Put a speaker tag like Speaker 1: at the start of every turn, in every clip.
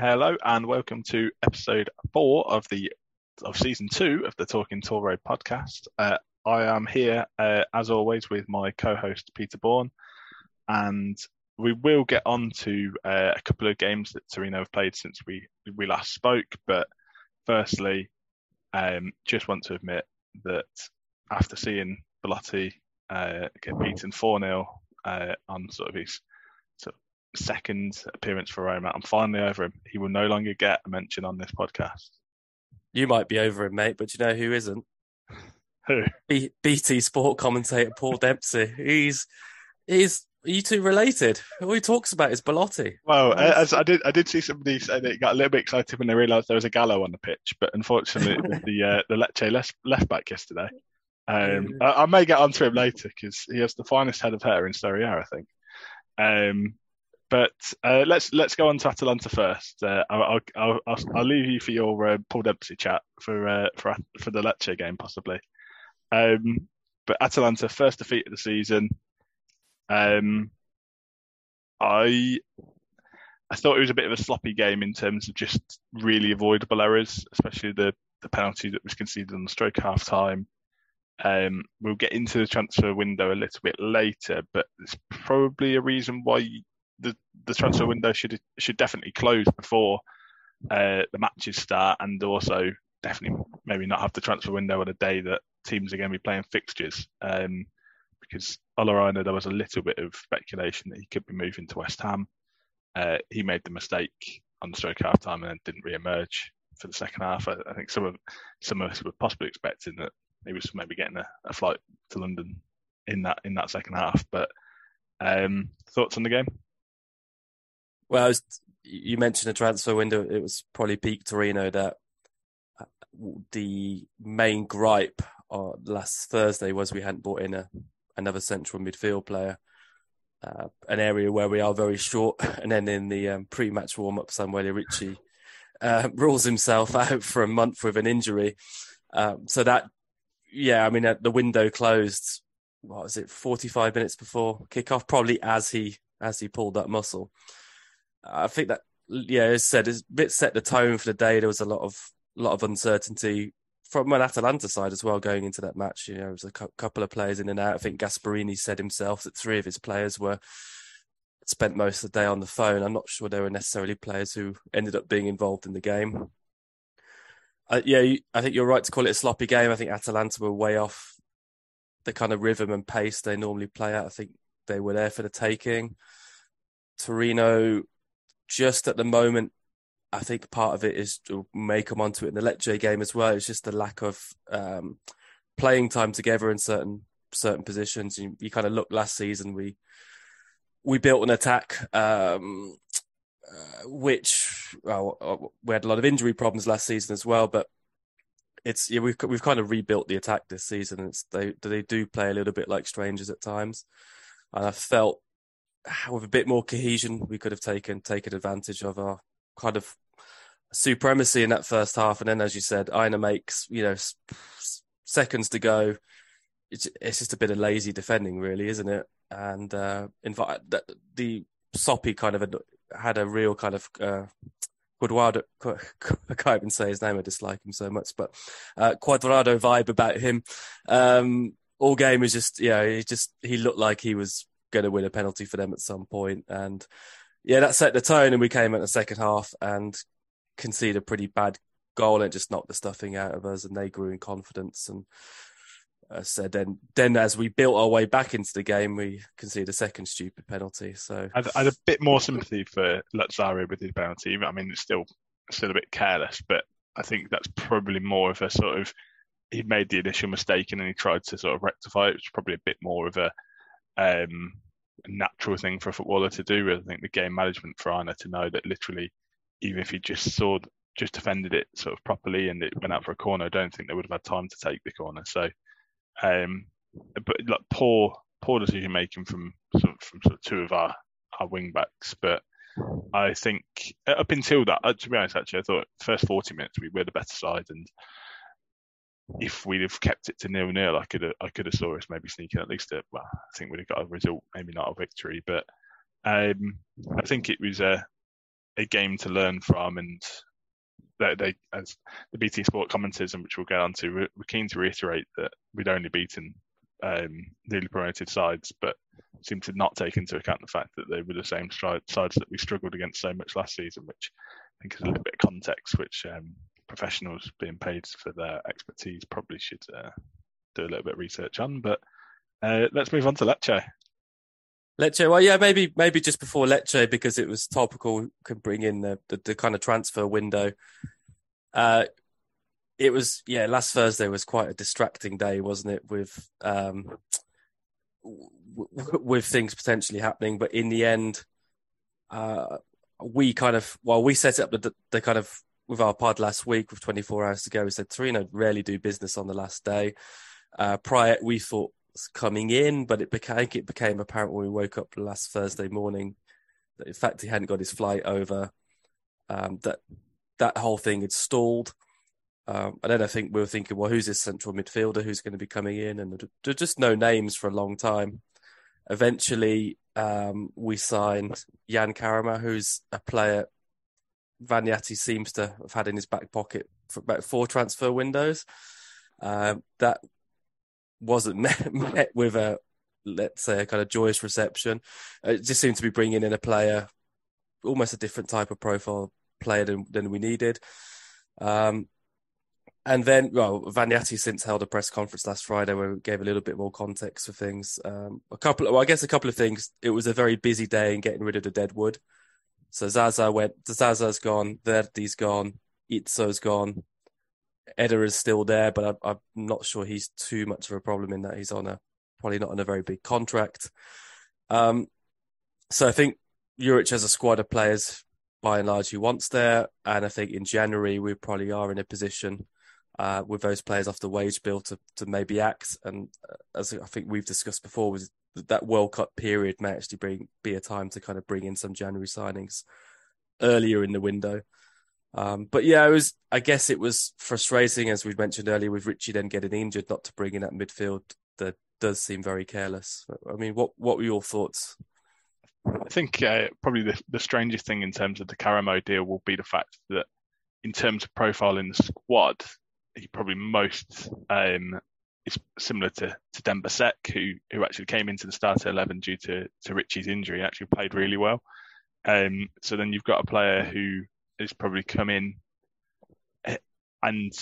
Speaker 1: Hello and welcome to episode four of the of season two of the Talking Toro podcast. Uh, I am here uh, as always with my co-host Peter Bourne, and we will get on to uh, a couple of games that Torino have played since we we last spoke. But firstly, um, just want to admit that after seeing Belotti uh, get beaten four 0 uh, on sort of his second appearance for Roma. I'm finally over him. He will no longer get a mention on this podcast.
Speaker 2: You might be over him, mate, but you know who isn't?
Speaker 1: Who?
Speaker 2: B- BT Sport commentator Paul Dempsey. He's he's are you two related? All he talks about is Belotti.
Speaker 1: Well, as I did, I did see somebody say that they got a little bit excited when they realised there was a Gallo on the pitch, but unfortunately, the uh, the Lecce left, left back yesterday. Um, I, I, may get onto him later because he has the finest head of hair in Serie A, I think. Um, but uh, let's let's go on to Atalanta first. Uh, I'll, I'll, I'll, I'll leave you for your uh, Paul Dempsey chat for uh, for for the Lecce game possibly. Um, but Atalanta first defeat of the season. Um, I I thought it was a bit of a sloppy game in terms of just really avoidable errors, especially the the penalty that was conceded on the stroke half time. Um, we'll get into the transfer window a little bit later, but it's probably a reason why the the transfer window should should definitely close before uh, the matches start, and also definitely maybe not have the transfer window on a day that teams are going to be playing fixtures. Um, because Ola Aina, there was a little bit of speculation that he could be moving to West Ham. Uh, he made the mistake on the stroke half time and then didn't re-emerge for the second half. I, I, think some of some of us were possibly expecting that he was maybe getting a, a flight to London in that in that second half. But um, thoughts on the game?
Speaker 2: Well, was, you mentioned a transfer window. It was probably peak Torino that uh, the main gripe uh, last Thursday was we hadn't brought in a, another central midfield player, uh, an area where we are very short. And then in the um, pre-match warm-up, Samuele Ricci uh, rules himself out for a month with an injury. Um, so that, yeah, I mean, uh, the window closed. What was it? Forty-five minutes before kickoff, probably as he as he pulled that muscle. I think that yeah, as said, it's a bit set the tone for the day. There was a lot of lot of uncertainty from an Atalanta side as well going into that match. You know, there was a cu- couple of players in and out. I think Gasperini said himself that three of his players were spent most of the day on the phone. I'm not sure they were necessarily players who ended up being involved in the game. Uh, yeah, I think you're right to call it a sloppy game. I think Atalanta were way off the kind of rhythm and pace they normally play at. I think they were there for the taking. Torino just at the moment, I think part of it is may come onto it in the Lecce game as well. It's just the lack of um, playing time together in certain certain positions. You, you, kind of look last season we we built an attack um, uh, which well, uh, we had a lot of injury problems last season as well, but it's yeah, we've we've kind of rebuilt the attack this season. It's they they do play a little bit like strangers at times, and I felt with a bit more cohesion, we could have taken taken advantage of our kind of supremacy in that first half. And then, as you said, Aina makes you know seconds to go. It's, it's just a bit of lazy defending, really, isn't it? And uh, invite the, the Soppy kind of had a real kind of uh, Cuadrado, I can't even say his name. I dislike him so much, but uh, Cuadrado vibe about him. Um, all game was just, yeah, he just he looked like he was going to win a penalty for them at some point. And yeah, that set the tone. And we came in the second half and conceded a pretty bad goal and just knocked the stuffing out of us. And they grew in confidence. And I said then, then as we built our way back into the game, we conceded a second stupid penalty. So
Speaker 1: I had, a bit more sympathy for Lazaro with his penalty. I mean, it's still still a bit careless, but I think that's probably more of a sort of he made the initial mistake and then he tried to sort of rectify it. It's probably a bit more of a um, natural thing for a footballer to do. I think the game management for Aina to know that literally, even if he just saw, just defended it sort of properly and it went out for a corner, I don't think they would have had time to take the corner. So, um, but like poor, poor decision making from sort of, from sort of two of our our wing backs, but. I think up until that, uh, to be honest, actually, I thought first 40 minutes we were the better side, and if we'd have kept it to nil nil, I could have I could have saw us maybe sneaking at least a well, I think we'd have got a result, maybe not a victory, but um, I think it was a a game to learn from, and they, they as the BT Sport commentators, which we'll get onto, we're, we're keen to reiterate that we'd only beaten um, newly promoted sides, but seem to not take into account the fact that they were the same sides that we struggled against so much last season, which I think is a little bit of context, which um, professionals being paid for their expertise probably should uh, do a little bit of research on. But uh, let's move on to Lecce.
Speaker 2: Lecce, well, yeah, maybe maybe just before Lecce because it was topical. Could bring in the, the, the kind of transfer window. Uh, it was yeah. Last Thursday was quite a distracting day, wasn't it? With um, w- with things potentially happening, but in the end, uh, we kind of well, we set up the, the kind of with our pod last week with 24 hours to go. We said Torino rarely do business on the last day. Uh, prior, we thought coming in, but it became it became apparent when we woke up last Thursday morning that in fact he hadn't got his flight over. Um, that that whole thing had stalled. Um, and then I think we were thinking, well, who's this central midfielder who's going to be coming in? And just no names for a long time. Eventually, um, we signed Yann Karamoh, who's a player Vagnati seems to have had in his back pocket for about four transfer windows. Um, that wasn't met, met, with a, let's say, a kind of joyous reception. It just seemed to be bringing in a player, almost a different type of profile player than, than we needed. Um, and then, well, Vagnati since held a press conference last Friday where we gave a little bit more context for things. Um, a couple, of, well, I guess a couple of things. It was a very busy day in getting rid of the dead wood. So Zaza went, Zaza's gone, Verdi's gone, Izzo's gone. Eder is still there, but I, I'm not sure he's too much of a problem in that he's on a probably not on a very big contract. Um, so I think Juric has a squad of players by and large he wants there, and I think in January we probably are in a position uh, with those players off the wage bill to, to maybe act. And uh, as I think we've discussed before, was that World Cup period may actually bring, be a time to kind of bring in some January signings earlier in the window. Um, but yeah, it was. I guess it was frustrating, as we mentioned earlier, with Ricci then getting injured, not to bring in that midfield. That does seem very careless. I mean, what what were your thoughts?
Speaker 1: I think uh, probably the, the strangest thing in terms of the Karamoh deal will be the fact that, in terms of profile in the squad, he probably most um, is similar to to Demba Seck, who who actually came into the starter eleven due to to Ricci's injury. Actually played really well. Um, so then you've got a player who has probably come in, eh, and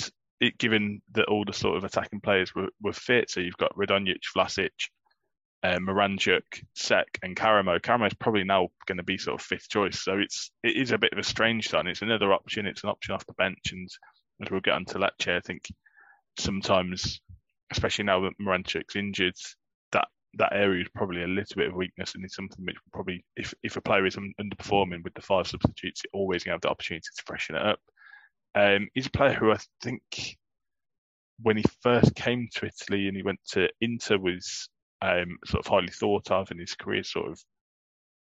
Speaker 1: it, given that all the sort of attacking players were, were fit, so you've got Radonjic, Vlasic, uh, Miranchuk, Seck, and Karamo. Karamoh is probably now going to be sort of fifth choice. So it's it is a bit of a strange sign. It's another option. It's an option off the bench, and as we'll get onto Lecce, I think sometimes, especially now that Miranchuk's injured, that that area is probably a little bit of weakness, and it's something which probably, if if a player is underperforming with the five substitutes, it always going to have the opportunity to freshen it up. Um, he's a player who I think when he first came to Italy and he went to Inter was um, sort of highly thought of, and his career sort of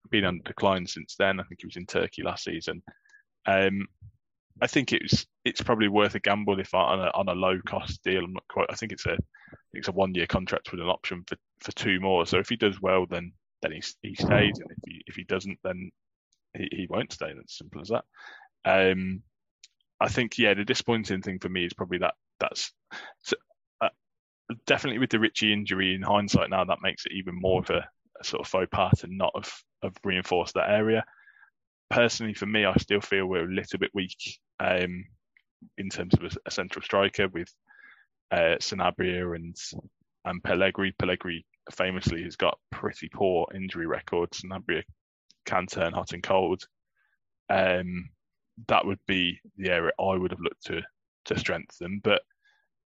Speaker 1: been on decline since then. I think he was in Turkey last season. Um, I think it's it's probably worth a gamble if on a on a low cost deal. I'm not quite. I think it's a it's a one year contract with an option for, for two more. So if he does well, then then he he stays, and if he if he doesn't, then he, he won't stay. That's simple as that. Um, I think yeah, the disappointing thing for me is probably that that's so, uh, definitely with the Ricci injury in hindsight now that makes it even more of a, a sort of faux pas and not have have reinforced that area personally, for me, I still feel we're a little bit weak um, in terms of a, central striker with uh, Sanabria and and Pellegri. Pellegri famously has got pretty poor injury records. Sanabria can turn hot and cold. Um, that would be the area I would have looked to to strengthen. But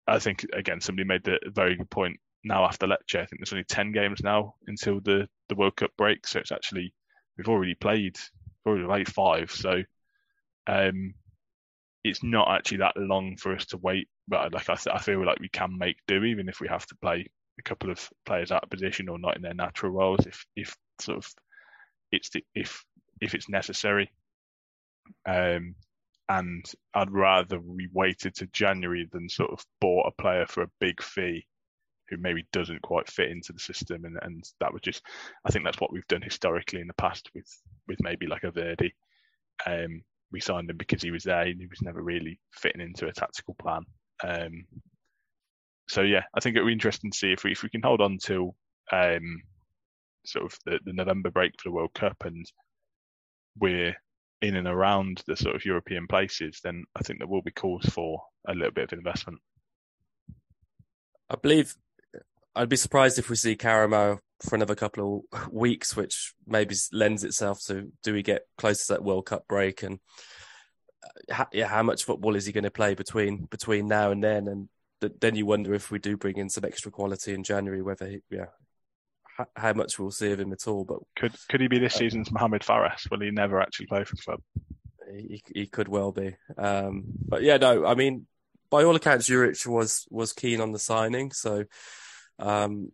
Speaker 1: I think again, somebody made the very good point. Now after Lecce, I think there's only ten games now until the the World Cup break, so it's actually we've already played probably like five. So um, it's not actually that long for us to wait. But like I, I feel like we can make do, even if we have to play a couple of players out of position or not in their natural roles. If if sort of it's the, if if it's necessary. Um, and I'd rather we waited to January than sort of bought a player for a big fee who maybe doesn't quite fit into the system, and, and that would just I think that's what we've done historically in the past with with maybe like a Verdi. um, we signed him because he was there. And he was never really fitting into a tactical plan. Um, so yeah, I think it would be interesting to see if we if we can hold on till um, sort of the, the November break for the World Cup and we're in and around the sort of European places, then I think there will be calls for a little bit of investment.
Speaker 2: I believe I'd be surprised if we see Karamoh for another couple of weeks, which maybe lends itself to do we get close to that World Cup break and uh, how, yeah, how much football is he going to play between between now and then? And th- then you wonder if we do bring in some extra quality in January, whether he, yeah, h- how much we'll see of him at all. But
Speaker 1: could could he be this uh, season's Mohamed Fares? Will he never actually play for the club?
Speaker 2: He, he could well be. Um, but yeah, no, I mean, by all accounts, Juric was was keen on the signing, so. Um,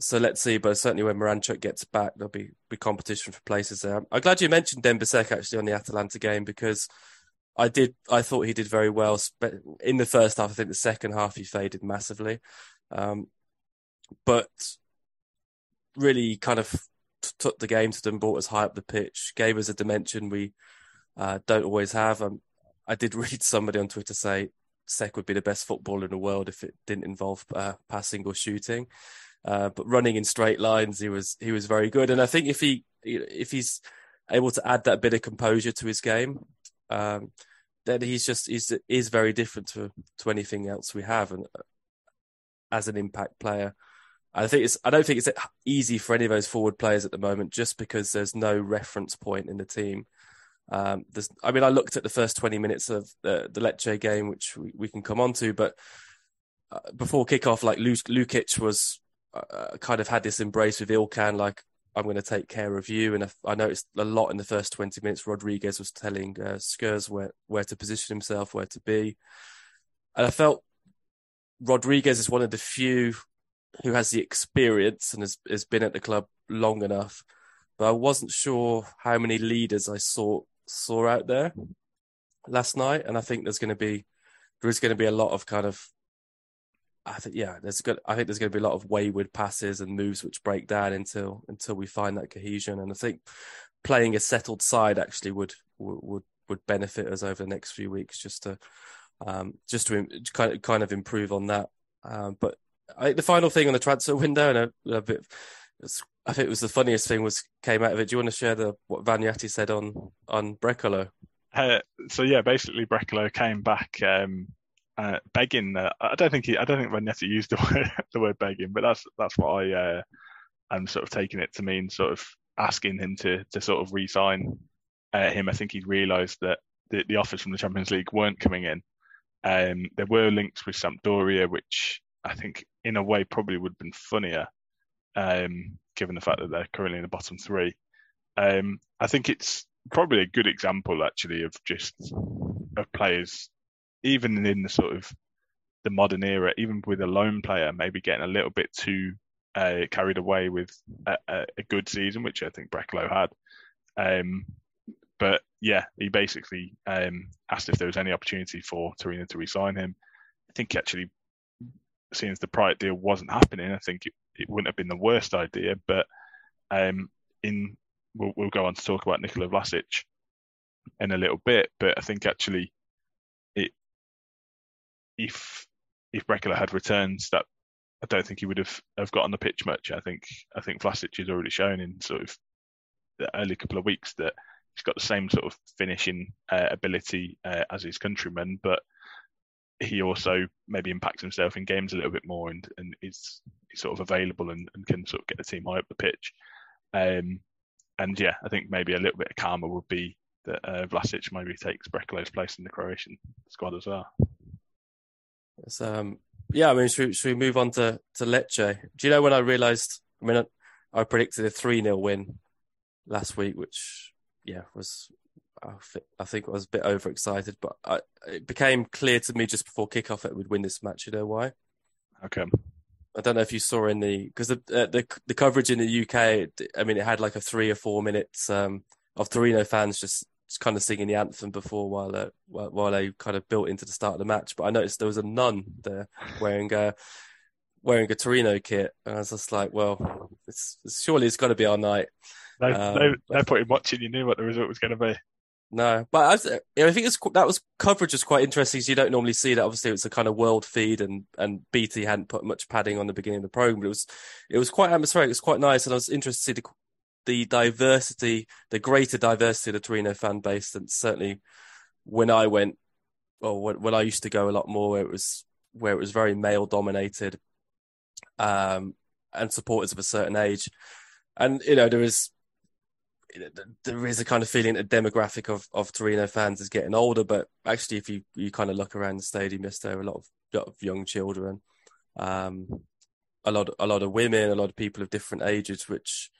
Speaker 2: so let's see. But certainly when Miranchuk gets back, there'll be, be competition for places there. I'm glad you mentioned Dembélé actually on the Atalanta game because I did. I thought he did very well in the first half. I think the second half he faded massively, um, but really kind of took the game to them, brought us high up the pitch, gave us a dimension we uh, don't always have. Um, I did read somebody on Twitter say Seck would be the best footballer in the world if it didn't involve uh, passing or shooting. Uh, but running in straight lines, he was he was very good. And I think if he if he's able to add that bit of composure to his game, um, then he's just he's is very different to to anything else we have. And uh, as an impact player, I think it's I don't think it's easy for any of those forward players at the moment, just because there's no reference point in the team. Um, I mean, I looked at the first 20 minutes of the, the Lecce game, which we, we can come on to, but uh, before kickoff, like Lukic was uh, kind of had this embrace with Ilkhan, like I'm going to take care of you. And I, noticed a lot in the first 20 minutes. Rodriguez was telling uh, Schuurs where where to position himself, where to be, and I felt Rodriguez is one of the few who has the experience and has has been at the club long enough. But I wasn't sure how many leaders I saw saw out there last night, and I think there's going to be there is going to be a lot of kind of I think yeah, there's good. I think there's going to be a lot of wayward passes and moves which break down until until we find that cohesion. And I think playing a settled side actually would would would benefit us over the next few weeks just to um, just to kind of kind of improve on that. Um, but I, think the final thing on the transfer window and a, a bit, I think it was the funniest thing was came out of it. Do you want to share the what Vagnati said on on Brekalo?
Speaker 1: Uh, so yeah, basically Brekalo came back um, uh, begging. Uh, I don't think he, I don't think Vagnati used the word, the word begging, but that's that's what I uh, am sort of taking it to mean, sort of asking him to to sort of re-sign uh, him. I think he'd realised that the, the offers from the Champions League weren't coming in. Um, there were links with Sampdoria, which I think in a way probably would have been funnier, um, given the fact that they're currently in the bottom three. Um, I think it's probably a good example actually of just of players even in the sort of the modern era, even with a lone player, maybe getting a little bit too uh, carried away with a, a, good season, which I think Brekalo had. Um, but yeah, he basically um, asked if there was any opportunity for Torino to resign him. I think actually, as the Praet deal wasn't happening, I think it, it wouldn't have been the worst idea. But um, in we'll, we'll, go on to talk about Nikola Vlasic in a little bit. But I think actually if if Brekalo had returns, that I don't think he would have, have got on the pitch much. I think I think Vlasic has already shown in sort of the early couple of weeks that he's got the same sort of finishing uh, ability uh, as his countrymen, but he also maybe impacts himself in games a little bit more and, and is, is sort of available and, and, can sort of get the team high up the pitch. Um, and yeah, I think maybe a little bit of karma would be that uh, Vlasic maybe takes Brekalo's place in the Croatian squad as well.
Speaker 2: It's, um, yeah, I mean, should, should we move on to, to Lecce? Do you know when I realised? I mean, I, I predicted a 3 0 win last week, which, yeah, was, I think I was a bit overexcited, but I, it became clear to me just before kickoff that we'd win this match. You know why?
Speaker 1: Okay.
Speaker 2: I don't know if you saw in the because the, uh, the the coverage in the UK. I mean, it had like a three or four minutes um, of Torino fans just kind of singing the anthem before while uh, while they kind of built into the start of the match. But I noticed there was a nun there wearing a wearing a Torino kit, and I was just like, well, it's, surely it's got to be our night.
Speaker 1: No, um, no, no point in watching. You knew what the result was going to be.
Speaker 2: No, but I, was, I think it's that was coverage was quite interesting. So you don't normally see that. Obviously, it's a kind of world feed, and and BT hadn't put much padding on the beginning of the program, but it was it was quite atmospheric. It was quite nice, and I was interested to see the the diversity, the greater diversity of the Torino fan base than certainly when I went, or when, when I used to go a lot more, where it was where it was very male dominated, um, and supporters of a certain age, and you know there is there is a kind of feeling a demographic of, of Torino fans is getting older, but actually, if you, you kind of look around the stadium, there are a lot of, lot of young children, um, a lot a lot of women, a lot of people of different ages, which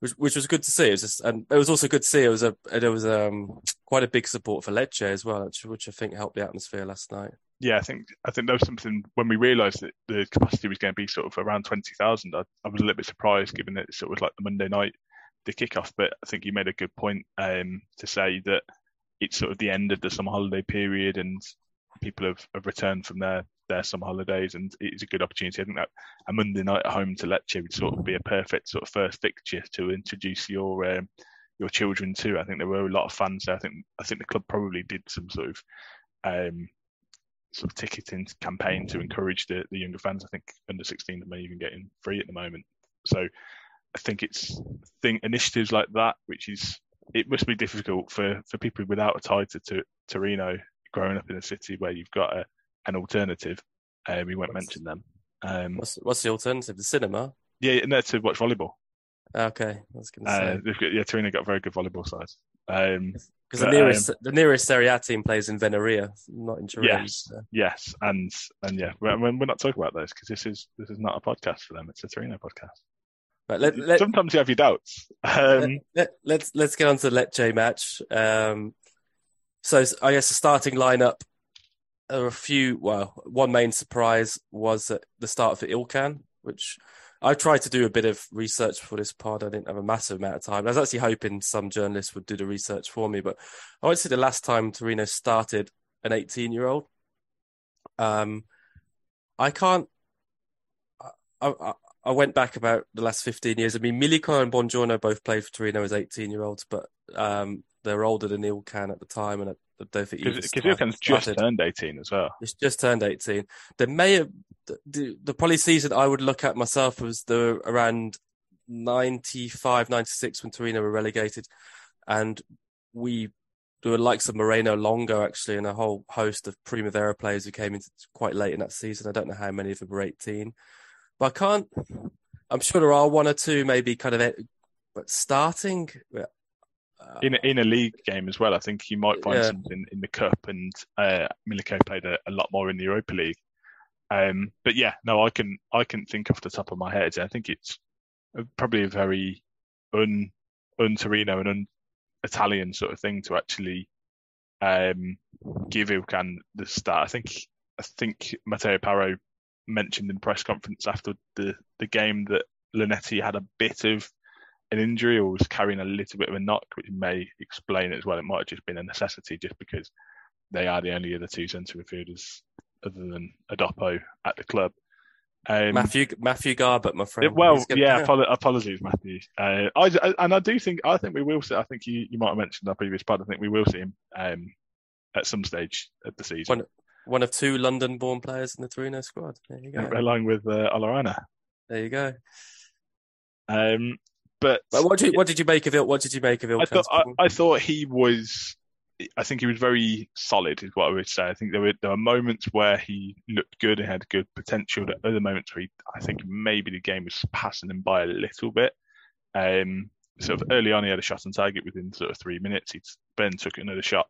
Speaker 2: which, which was good to see. It was just, and it was also good to see. It was a there was um quite a big support for Lecce as well, which, I think helped the atmosphere last night.
Speaker 1: Yeah, I think I think there was something when we realised that the capacity was going to be sort of around twenty thousand. I, I was a little bit surprised, given that it sort of was like the Monday night the kickoff, but I think you made a good point um, to say that it's sort of the end of the summer holiday period and people have, have returned from their, their summer holidays and it's a good opportunity. I think that a Monday night at home to Lecce would sort of be a perfect sort of first fixture to introduce your um, your children to. I think there were a lot of fans there. I think I think the club probably did some sort of um, sort of ticketing campaign to encourage the, the younger fans. I think under 16 they may even get in free at the moment. So I think it's think initiatives like that, which is it must be difficult for, for people without a tie to, to Torino growing up in a city where you've got a, an alternative. Uh, we won't what's, mention them.
Speaker 2: Um, what's, what's the alternative? The cinema?
Speaker 1: Yeah, no, to watch volleyball.
Speaker 2: Okay, I was going to uh, say.
Speaker 1: got, yeah, Torino got very good volleyball side. Um,
Speaker 2: because the nearest um, the nearest Serie A team plays in Venaria, not in Turin.
Speaker 1: Yes, so. yes, and and yeah, we're, we're not talking about those because this is this is not a podcast for them; it's a Torino podcast.
Speaker 2: But let, let,
Speaker 1: Sometimes you have your doubts. Um,
Speaker 2: let, us let's, let's get on to the Lecce match. Um, so I guess the starting lineup. There are a few. Well, one main surprise was at the start for Ilkhan, which I tried to do a bit of research for this pod. I didn't have a massive amount of time. I was actually hoping some journalists would do the research for me, but I went to the last time Torino started an 18 year old. Um, I can't. I, I went back about the last 15 years. I mean, Millico and Buongiorno both played for Torino as 18 year olds, but um, they're older than Ilkhan at the time. And I don't think
Speaker 1: Because Ilkhan's just turned 18 as well.
Speaker 2: He's just turned 18. The may have, the, the probably season I would look at myself was the around 95, 96 when Torino were relegated. And we, there were likes of Moreno Longo actually, and a whole host of Primavera players who came in quite late in that season. I don't know how many of them were 18. But I can't. I'm sure there are one or two, maybe kind of, eh, but starting
Speaker 1: in a, in a league game as well. I think you might find yeah. something in the cup, and uh, Millico played a, a, lot more in the Europa League. Um, but yeah, no, I can I can think off the top of my head. I think it's probably a very un un Torino and un Italian sort of thing to actually um, give Ilkhan the start. I think I think Matteo Paro mentioned in the press conference after the, the game that Linetty had a bit of an injury or was carrying a little bit of a knock, which may explain it as well. It might have just been a necessity just because they are the only other two centre midfielders other than Adopo at the club.
Speaker 2: Um, Matthew Matthew Garbett, my friend.
Speaker 1: Well, yeah, apologies, Matthew. Uh, I, and I do think I think we will see. I think you, you might have mentioned our previous part. I think we will see him um, at some stage of the season.
Speaker 2: One, one of two London-born players in the Torino squad. There you go.
Speaker 1: Along with uh, Ola Aina.
Speaker 2: There you go.
Speaker 1: Um, but,
Speaker 2: but what did you, what did you make of it? What did you make of it?
Speaker 1: I thought, I, I thought he was. I think he was very solid, is what I would say. I think there were there were moments where he looked good and had good potential. At other moments where he, I think maybe the game was passing him by a little bit. Um, sort of early on, he had a shot on target within sort of three minutes. He then took another shot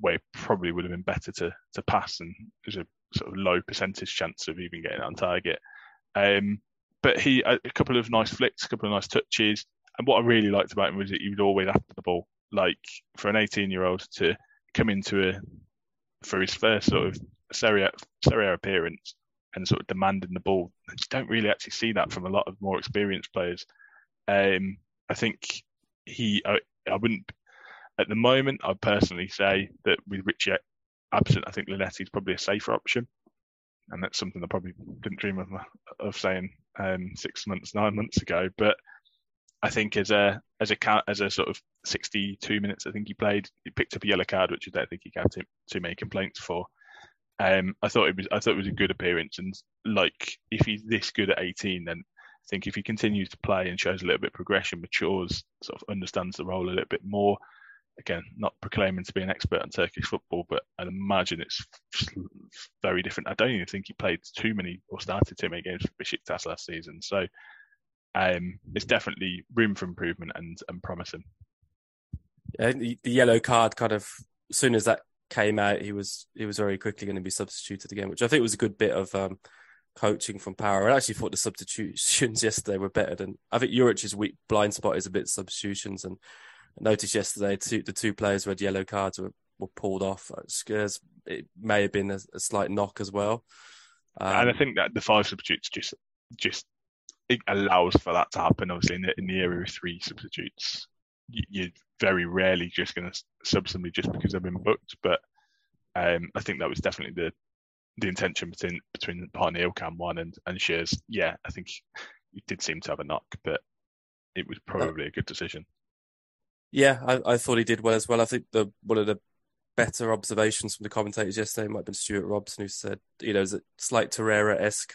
Speaker 1: where probably would have been better to to pass, and there's a sort of low percentage chance of even getting on target. Um, but he a, couple of nice flicks, a couple of nice touches, and what I really liked about him was that he was always after the ball. Like for an 18 year old to come into a for his first sort of Serie A appearance and sort of demanding the ball, you don't really actually see that from a lot of more experienced players. Um, I think he, I, I wouldn't at the moment, I'd personally say that with Ricci absent, I think Linetty is probably a safer option. And that's something I probably didn't dream of, of saying um, six months, nine months ago. But I think as a as a as a sort of 62 minutes, I think he played. He picked up a yellow card, which I don't think he got too, too many complaints for. Um, I thought it was I thought it was a good appearance, and like if he's this good at 18, then I think if he continues to play and shows a little bit of progression, matures, sort of understands the role a little bit more. Again, not proclaiming to be an expert on Turkish football, but I'd imagine it's very different. I don't even think he played too many or started too many games for Besiktas last season, so um, it's definitely room for improvement and and promising.
Speaker 2: Yeah, the, the yellow card kind of as soon as that came out, he was he was very quickly going to be substituted again, which I think was a good bit of um, coaching from Power. I actually thought the substitutions yesterday were better than I think Juric's weak blind spot is a bit substitutions, and I noticed yesterday two, the two players who had yellow cards were, were pulled off. Scares it may have been a, a slight knock as well.
Speaker 1: Um, and I think that the five substitutes just just it allows for that to happen. Obviously, in the, in the era of three substitutes, you, are very rarely just going to sub somebody just because they've been booked. But um, I think that was definitely the the intention between between Partey Cam one and and Schuurs. Yeah, I think he did seem to have a knock, but it was probably a good decision.
Speaker 2: Yeah, I, I thought he did well as well. I think the one of the better observations from the commentators yesterday might have been Stuart Robson, who said, you know, it's a slight Torreira esque.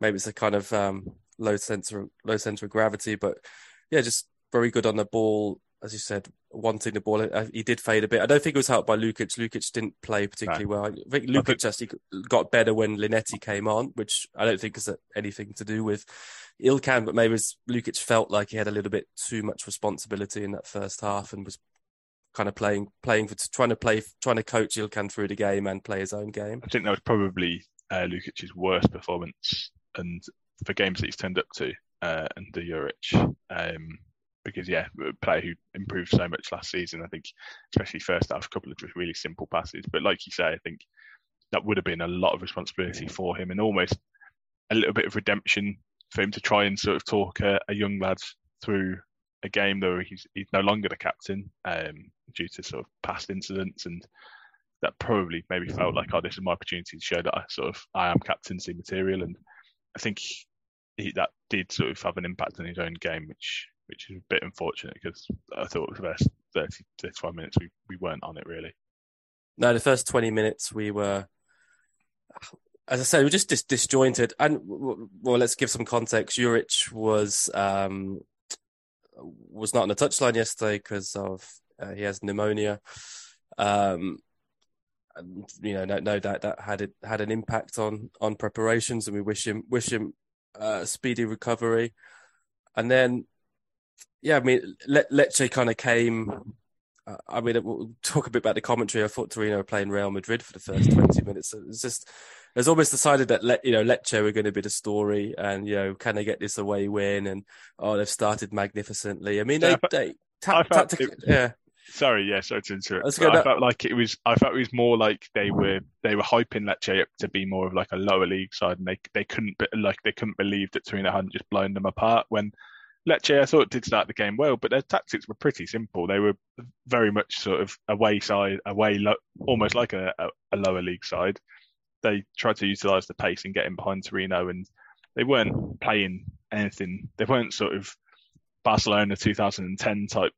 Speaker 2: Maybe it's a kind of um, low center low center of gravity, but yeah, just very good on the ball. As you said, wanting the ball. Uh, he did fade a bit. I don't think it was helped by Lukic. Lukic didn't play particularly well. I think Lukic actually got better when Linetty came on, which I don't think has anything to do with Ilkhan, but maybe Lukic felt like he had a little bit too much responsibility in that first half and was kind of playing playing for trying to play trying to coach Ilkhan through the game and play his own game.
Speaker 1: I think that was probably uh, Lukic's worst performance and for games that he's turned up to uh, under Juric. Um, because yeah, a player who improved so much last season. I think, especially first half, a couple of just really simple passes. But like you say, I think that would have been a lot of responsibility for him and almost a little bit of redemption for him to try and sort of talk a, a young lad through a game though he's he's no longer the captain um, due to sort of past incidents and that probably maybe felt like oh this is my opportunity to show that I sort of I am captaincy material and I think he, that did sort of have an impact on his own game which which is a bit unfortunate because I thought was the first 30 35 minutes we, we weren't on it really.
Speaker 2: No, the first 20 minutes we were, as I said, we were just dis- disjointed. And well, let's give some context. Juric was um, was not on the touchline yesterday because of uh, he has pneumonia. Um, you know, no, no doubt that had it had an impact on on preparations, and we wish him wish him uh, speedy recovery. And then yeah, I mean, Le- Lecce kind of came. Uh, I mean, we'll talk a bit about the commentary. I thought Torino were playing Real Madrid for the first twenty minutes. It was just, it was almost decided that Le- you know Lecce were going to be the story, and you know, can they get this away win? And oh, they've started magnificently. I mean, they, yeah, they ta- tactic- yeah.
Speaker 1: Sorry, yeah, sorry to interrupt. I felt like it was. I felt it was more like they were they were hyping Lecce up to be more of like a lower league side, and they they couldn't like they couldn't believe that Torino hadn't just blown them apart when Lecce, I thought, did start the game well, but their tactics were pretty simple. They were very much sort of away side, away, lo- almost like a, a, a, lower league side. They tried to utilise the pace and get in behind Torino, and they weren't playing anything. They weren't sort of Barcelona 2010 type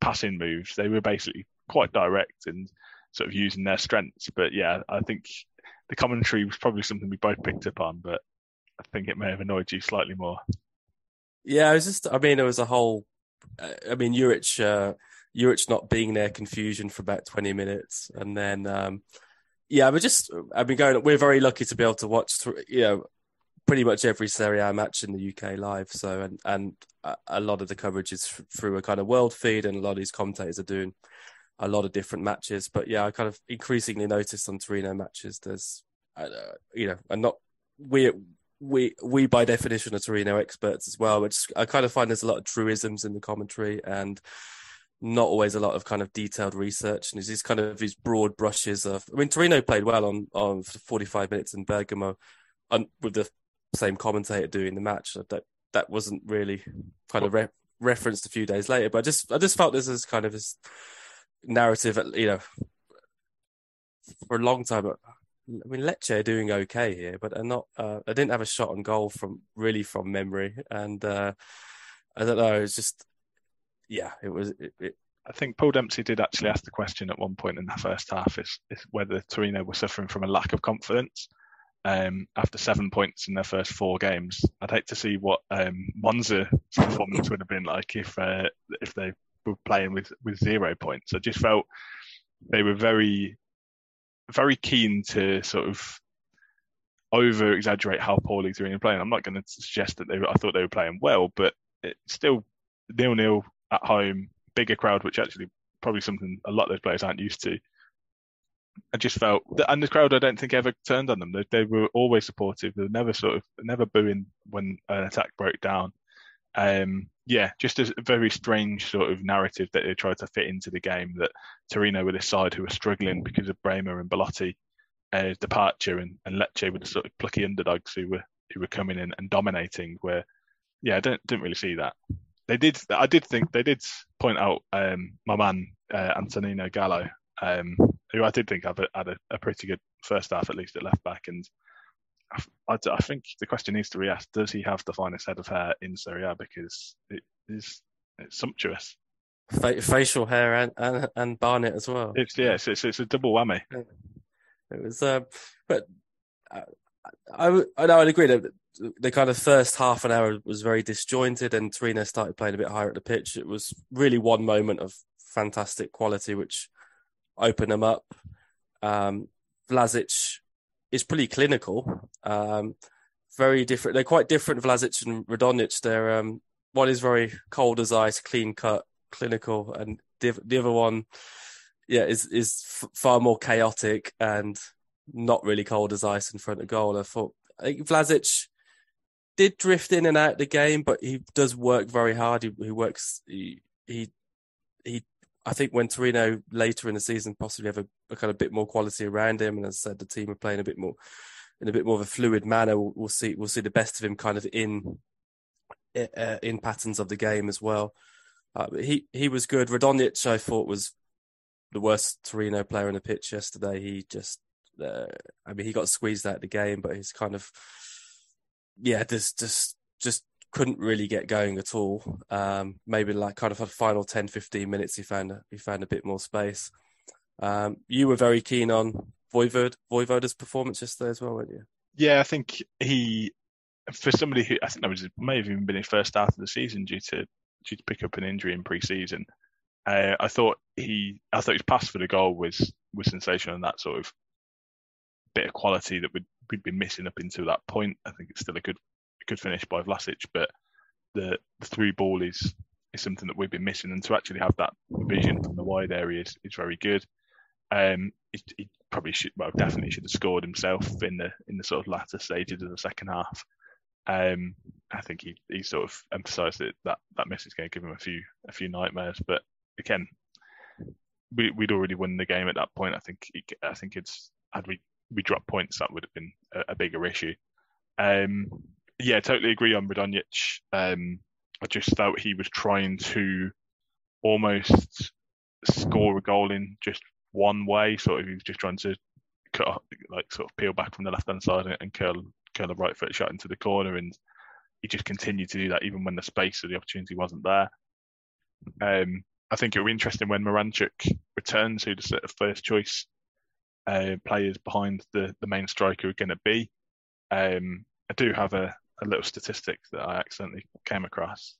Speaker 1: passing moves. They were basically quite direct and sort of using their strengths. But yeah, I think the commentary was probably something we both picked up on, but I think it may have annoyed you slightly more.
Speaker 2: Yeah, it was just. I mean, it was a whole. Uh, I mean, Juric, uh, Juric not being there, confusion for about twenty minutes, and then um, yeah, we're just. I've been going. We're very lucky to be able to watch. Through, you know, pretty much every Serie A match in the UK live. So, and and a lot of the coverage is through a kind of world feed, and a lot of these commentators are doing a lot of different matches. But yeah, I kind of increasingly noticed on Torino matches, there's, uh, you know, and not we we we by definition are Torino experts as well, which I kind of find there's a lot of truisms in the commentary and not always a lot of kind of detailed research. And these kind of these broad brushes of I mean Torino played well on on 45 minutes in Bergamo and with the same commentator doing the match. That that wasn't really kind of re- referenced a few days later. But I just I just felt this as kind of this narrative you know for a long time I mean, Lecce are doing okay here, but are not. Uh, I didn't have a shot on goal from really from memory, and uh, I don't know. It's just, yeah, it was. It, it,
Speaker 1: I think Paul Dempsey did actually ask the question at one point in the first half is, is whether Torino were suffering from a lack of confidence um, after seven points in their first four games. I'd hate to see what um, Monza's performance would have been like if uh, if they were playing with, with zero points. I just felt they were very very keen to sort of over exaggerate how poorly are playing. I'm not going to suggest that they I thought they were playing well, but it's still nil nil at home, bigger crowd, which actually probably something a lot of those players aren't used to. I just felt, that, and the crowd, I don't think ever turned on them. They, they were always supportive. They were never sort of, never booing when an attack broke down. Um, yeah, just a very strange sort of narrative that they tried to fit into the game. That Torino were this side who were struggling because of Bremer and Belotti uh, departure, and, and Lecce were the sort of plucky underdogs who were who were coming in and dominating. Where, yeah, I don't didn't really see that. They did. I did think they did point out um, my man uh, Antonino Gallo, um, who I did think had, a, had a, a, pretty good first half at least at left back, and I, I, think the question needs to be asked: Does he have the finest head of hair in Serie A? Because it is it's sumptuous.
Speaker 2: facial hair and, and, and Barnet as well.
Speaker 1: It's yes, it's, it's a double whammy.
Speaker 2: It was, um, but I, I, I know I'd agree that the kind of first half an hour was very disjointed, and Torino started playing a bit higher at the pitch. It was really one moment of fantastic quality, which opened them up. Um, Vlasic is pretty clinical. Um, very different. They're quite different. Vlasic and Radonjic. They're um, one is very cold as ice, clean cut, clinical, and the, the other one, yeah, is is f- far more chaotic and not really cold as ice in front of goal. I thought I think Vlasic did drift in and out the game, but he does work very hard. He, he works. He, he he. I think when Torino later in the season possibly have a, a, kind of bit more quality around him, and as I said, the team are playing a bit more in a bit more of a fluid manner. We'll, we'll see. We'll see the best of him kind of in uh, in patterns of the game as well. Uh, he he was good. Radonjic, I thought, was the worst Torino player on the pitch yesterday. He just, uh, I mean, he got squeezed out of the game, but he's kind of yeah, just just just couldn't really get going at all. Um, maybe like kind of a final 10, 15 minutes, he found he found a bit more space. Um, you were very keen on Voivod Vojvoda's performance yesterday as well, weren't you?
Speaker 1: Yeah, I think he for somebody who I think that was may have even been his first start of the season due to due to pick up an injury in pre-season. Uh, I thought he I thought his pass for the goal was was sensational and that sort of bit of quality that we'd we'd been missing up until that point. I think it's still a good good finish by Vlasic, but the the through ball is is something that we've been missing, and to actually have that vision from the wide area is, very good. Um, he, he, probably should, well, definitely should have scored himself in the in the sort of latter stages of the second half. Um, I think he, he sort of emphasised that, that that miss is going to give him a few a few nightmares. But again, we, would already won the game at that point. I think I think it's had we we dropped points, that would have been a, a bigger issue. Um, yeah, totally agree on Radonjic. Um, I just felt he was trying to almost score a goal in just one way. Sort of, he was just trying to cut, like, sort of peel back from the left hand side and, and curl, curl a right foot shot into the corner, and he just continued to do that even when the space or the opportunity wasn't there. Um, I think it'll be interesting when Miranchuk returns, who the sort of first choice uh, players behind the, the main striker are going to be. Um, I do have a, a little statistic that I accidentally came across.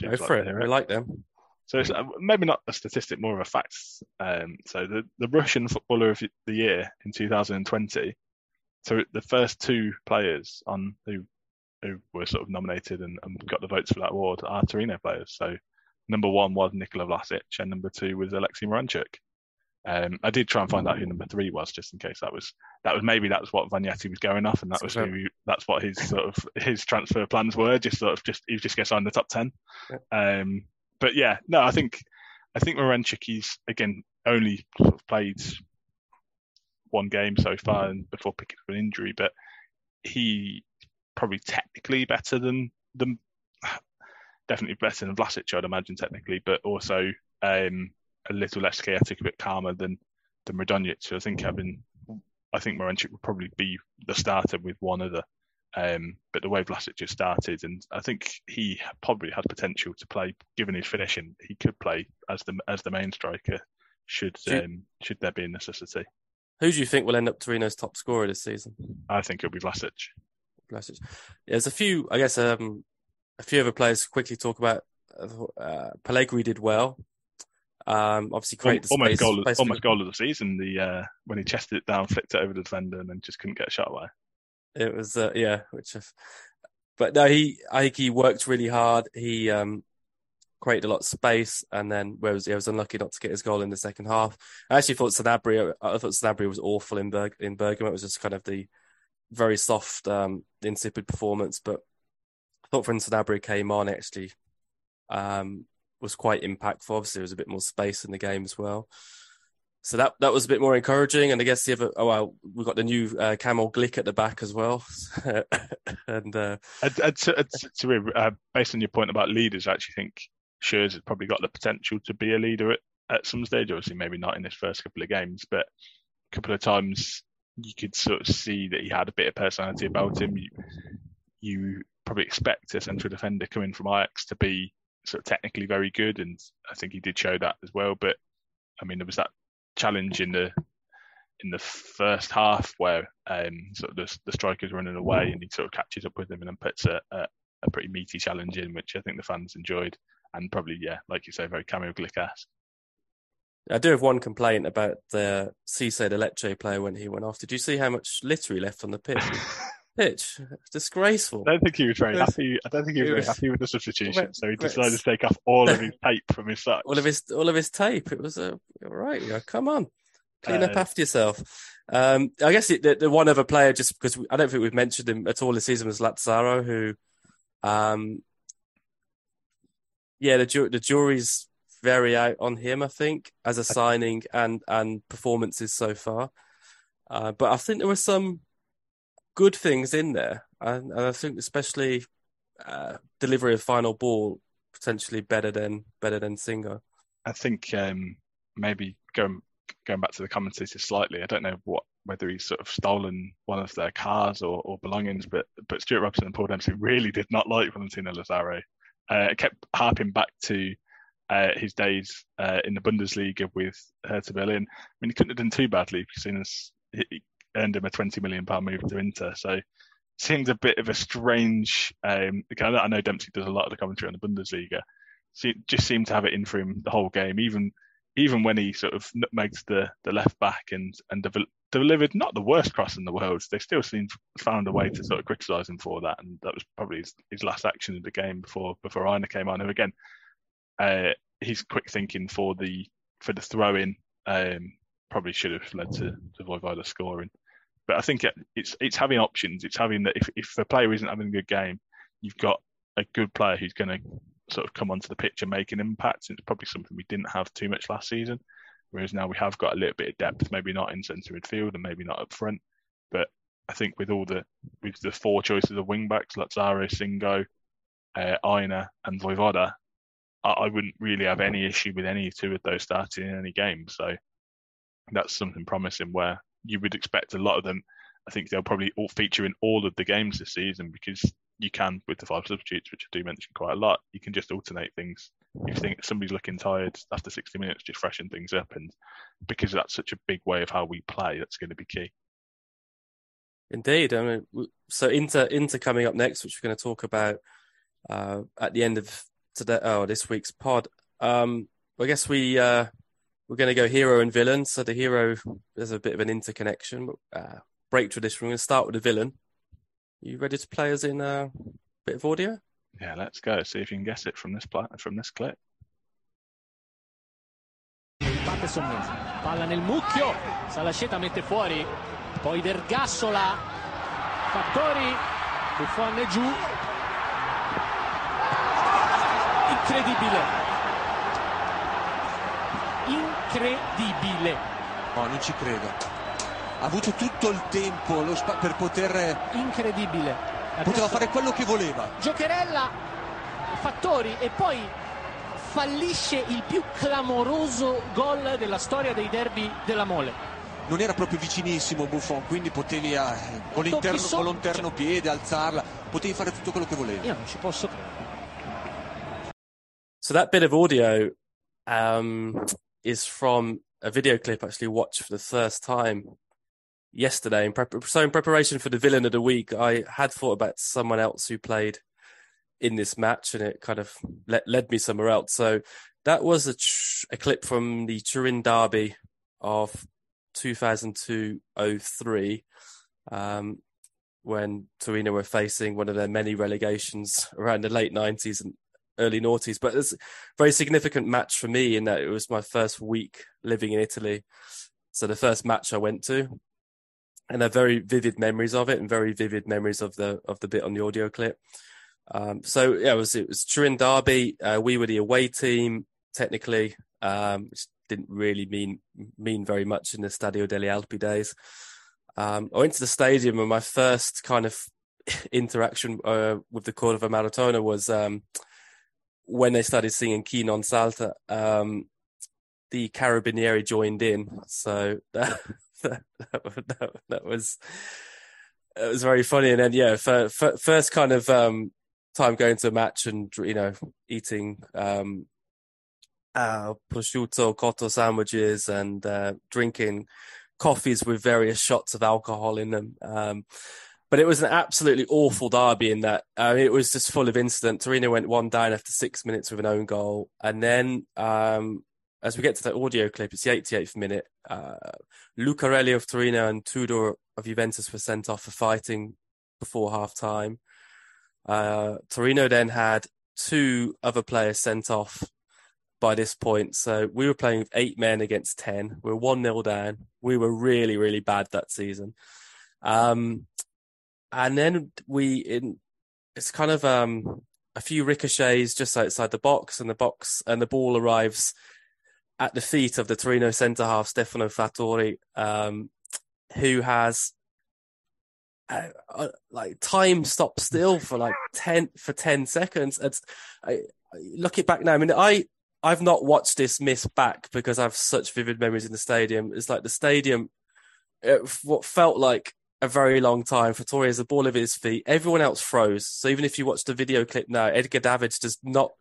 Speaker 2: Go like for it. I like them.
Speaker 1: So it's uh, maybe not a statistic, more of a fact. Um, so the, the Russian footballer of the year in 2020. So the first two players on who who were sort of nominated and, and got the votes for that award are Torino players. So number one was Nikola Vlasic, and number two was Alexei Miranchuk. Um, I did try and find out who number three was, just in case that was that was maybe that was what Vagnati was going off, and that was who that's what his sort of his transfer plans were. Just sort of just he was just going to sign the top ten. Yeah. Um, but yeah, no, I think I think Miranchuk he's again only sort of played one game so far and before picking up an injury, but he probably technically better than than definitely better than Vlasic, I'd imagine technically, but also um, a little less chaotic, a bit calmer than than Radonjic. So I think having, I think Miranchuk would probably be the starter with one other Um, but the way Vlasic just started, and I think he probably had potential to play, given his finishing, he could play as the as the main striker. Should
Speaker 2: you-
Speaker 1: um, should there be a necessity?
Speaker 2: Who do you think will end up Torino's top scorer this season?
Speaker 1: I think it'll be Vlasic.
Speaker 2: Vlasic. There's a few, I guess, um, a few other players quickly talk about. Uh, Pellegri did well. Um, obviously created the
Speaker 1: almost goal,
Speaker 2: space
Speaker 1: almost goal of the season. The uh, when he chested it down, flicked it over the defender, and then just couldn't get a shot away.
Speaker 2: It was, uh, yeah, which, but no, he, I think he worked really hard. He, um, created a lot of space and then where was he was unlucky not to get his goal in the second half. I actually thought Sanabria, I thought Sanabria was awful in Berg, in Bergamo. It was just kind of the very soft, um, insipid performance, but I thought when Sanabria came on, actually, um, was quite impactful. Obviously, there was a bit more space in the game as well. So that that was a bit more encouraging, and I guess the other oh well, we've got the new uh, Kamil Glik at the back as well, and uh,
Speaker 1: to, uh, based on your point about leaders, I actually think Schuurs has probably got the potential to be a leader at, at some stage. Obviously, maybe not in his first couple of games, but a couple of times you could sort of see that he had a bit of personality about him. You, you probably expect a central defender coming from Ajax to be sort of technically very good, and I think he did show that as well. But I mean, there was that challenge in the in the first half where um, sort of the, the striker's running away and he sort of catches up with him and then puts a, a, a pretty meaty challenge in, which I think the fans enjoyed and probably yeah, like you say, very Kamil Glik-esque.
Speaker 2: I do have one complaint about the Cisse de Lecce player when he went off. Did you see how much litter he left on the pitch? pitch, disgraceful.
Speaker 1: I don't think he was very happy. I don't think he was very happy with the substitution, so he decided to take off all of his tape from his socks.
Speaker 2: all of his all of his tape. It was a all right. Yeah, come on, clean up
Speaker 1: Uh,
Speaker 2: after yourself. Um, I guess it, the, the one other player, just because we, I don't think we've mentioned him at all this season, was Lazaro, who, um, yeah, the ju- the jury's very out on him. I think as a signing and and performances so far, uh, but I think there were some good things in there, and, and I think especially uh, delivery of final ball potentially better than better than Singo.
Speaker 1: I think um, maybe going going back to the commentators slightly, I don't know what whether he's sort of stolen one of their cars or, or belongings, but but Stuart Robson and Paul Dempsey really did not like Valentino Lazaro. Uh, it kept harping back to uh, his days uh, in the Bundesliga with Hertha Berlin. I mean, he couldn't have done too badly, seeing as he earned him a twenty million pound move to Inter. So seems a bit of a strange. Um, I know Dempsey does a lot of the commentary on the Bundesliga. So just seemed to have it in for him the whole game, even even when he sort of nutmegs the, the left back and and devel- delivered not the worst cross in the world. They still seemed found a way to sort of criticise him for that, and that was probably his, his last action of the game before before Aina came on. Who again, uh, his quick thinking for the for the throw in um, probably should have led to to Vojvoda scoring. But I think it's it's having options. It's having that if if a player isn't having a good game, you've got a good player who's going to sort of come onto the pitch and make an impact. It's probably something we didn't have too much last season. Whereas now we have got a little bit of depth, maybe not in centre midfield and maybe not up front. But I think with all the with the four choices of wing backs, Lazaro, Singo, uh, and Vojvoda, I, I wouldn't really have any issue with any two of those starting in any game. So that's something promising where you would expect a lot of them. I think they'll probably all feature in all of the games this season because you can with the five substitutes, which I do mention quite a lot. You can just alternate things. If you think somebody's looking tired after 60 minutes, just freshen things up, and because that's such a big way of how we play, that's going to be key.
Speaker 2: Indeed. I mean, so Inter, Inter coming up next, which we're going to talk about uh, at the end of today, oh, this week's pod. Um, I guess we uh, we're going to go hero and villain. So the hero, there's a bit of an interconnection. Uh, break tradition. We're going to start with the villain. You ready to play us in a bit of audio?
Speaker 1: Yeah, let's go. See if you can guess it from this pla- from this clip.
Speaker 3: Patterson palla nel mucchio Salasceta mette fuori poi Vergassola Fattori Buffon è giù incredibile incredibile
Speaker 4: No, non ci credo. Ha avuto tutto il tempo lo spa- per poter.
Speaker 3: incredibile
Speaker 4: Poteva
Speaker 3: Adesso
Speaker 4: fare quello che voleva.
Speaker 3: Giocherella Fattori e poi fallisce il più clamoroso gol della storia dei derby della Mole
Speaker 4: non era proprio vicinissimo Buffon, quindi potevi eh, con, l'interno,
Speaker 3: so-
Speaker 4: con l'interno piede alzarla, potevi fare tutto quello che volevi.
Speaker 3: Io non ci posso credere.
Speaker 2: So that bit of audio um, is from a video clip I actually watched for the first time yesterday. In so in preparation for the villain of the week, I had thought about someone else who played in this match, and it kind of le- led me somewhere else. So that was a, tr- a clip from the Turin Derby of 2002-03, um, when Torino were facing one of their many relegations around the late 90s and early noughties. But it's a very significant match for me in that it was my first week living in Italy. So the first match I went to, and I have very vivid memories of it, and very vivid memories of the of the bit on the audio clip. Um, so yeah, it was it was Turin Derby. Uh, we were the away team technically, um, which didn't really mean mean very much in the Stadio delle Alpi days. Um, I went to the stadium, and my first kind of interaction uh, with the Curva Maratona was um, when they started singing Chi non salta, um, the Carabinieri joined in. So that, that, that, that was, it was very funny. And then, yeah, for, for, first kind of, um, time going to a match and, you know, eating, um, uh, prosciutto, cotto sandwiches and, uh, drinking coffees with various shots of alcohol in them. Um, but it was an absolutely awful derby in that uh, it was just full of incident. Torino went one down after six minutes with an own goal, and then um, as we get to the audio clip, it's the 88th minute. Uh, Lucarelli of Torino and Tudor of Juventus were sent off for fighting before half time. Uh, Torino then had two other players sent off by this point. So we were playing with eight men against 10. We were 1 0 down. We were really, really bad that season. Um, and then we in it's kind of um a few ricochets just outside the box and the box and the ball arrives at the feet of the Torino centre half Stefano Fattori um who has uh, uh, like time stopped still for like 10 for 10 seconds. It's I, look it back now i mean i i've not watched this miss back because i have such vivid memories in the stadium. It's like the stadium it, what felt like a very long time. Fattori has the ball over his feet. Everyone else froze. So even if you watch the video clip now, Edgar Davids does not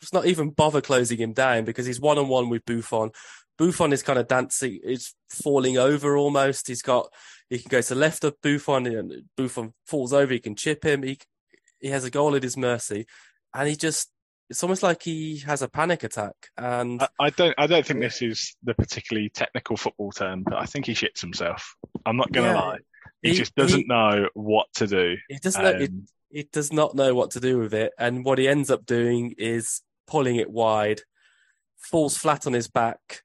Speaker 2: does not even bother closing him down because he's one on one with Buffon. Buffon is kind of dancing, is falling over almost. He's got he can go to the left of Buffon and Buffon falls over. He can chip him. He he has a goal at his mercy, and he just it's almost like he has a panic attack. And
Speaker 1: I, I don't I don't think this is the particularly technical football term, but I think he shits himself. I'm not going to
Speaker 2: Yeah.
Speaker 1: lie. He,
Speaker 2: He-
Speaker 1: just doesn't
Speaker 2: he-
Speaker 1: know what to do.
Speaker 2: he doesn't know. He,
Speaker 1: Um,
Speaker 2: he does not know what to do with it, and what he ends up doing is pulling it wide, falls flat on his back.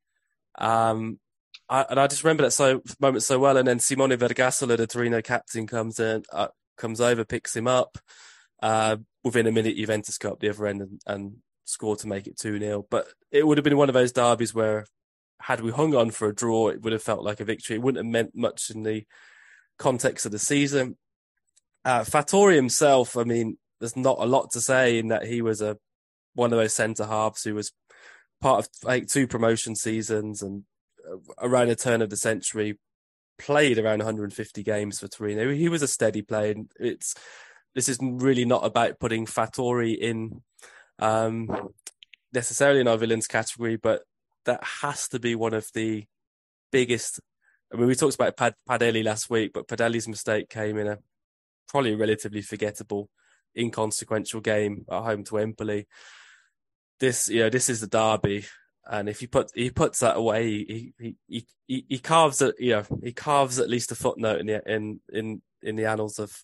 Speaker 2: Um, I, and I just remember that so moment so well. And then Simone Vergassola, the Torino captain, comes in, uh, comes over, picks him up. Uh, within a minute, Juventus got up the other end and, and scored to make it two 0 But it would have been one of those derbies where, had we hung on for a draw, it would have felt like a victory. It wouldn't have meant much in the context of the season. Uh, Fattori himself, I mean, there's not a lot to say in that he was a one of those centre halves who was part of like two promotion seasons and uh, around the turn of the century played around 150 games for Torino. He was a steady player. It's this is really not about putting Fattori in um, necessarily in our villains category, but that has to be one of the biggest. I mean, we talked about Pad- Padelli last week, but Padelli's mistake came in a probably a relatively forgettable, inconsequential game at home to Empoli. This, you know, this is the derby, and if he put he puts that away, he he he, he, he carves it, you know, he carves at least a footnote in the in in in the annals of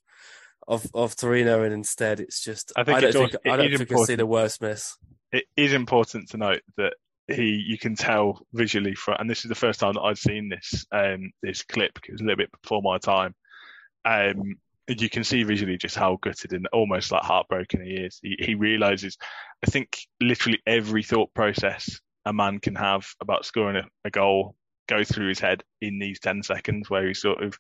Speaker 2: of of Torino, and instead it's just
Speaker 1: I think
Speaker 2: I
Speaker 1: don't
Speaker 2: think
Speaker 1: also-
Speaker 2: I don't think I see the worst miss.
Speaker 1: it is important to note that he you can tell visually from and this is the first time that I've seen this um this clip it was a little bit before my time. Um you can see visually just how gutted and almost like heartbroken he is. He, he realizes I think literally every thought process a man can have about scoring a, a goal goes through his head in these 10 seconds where he's sort of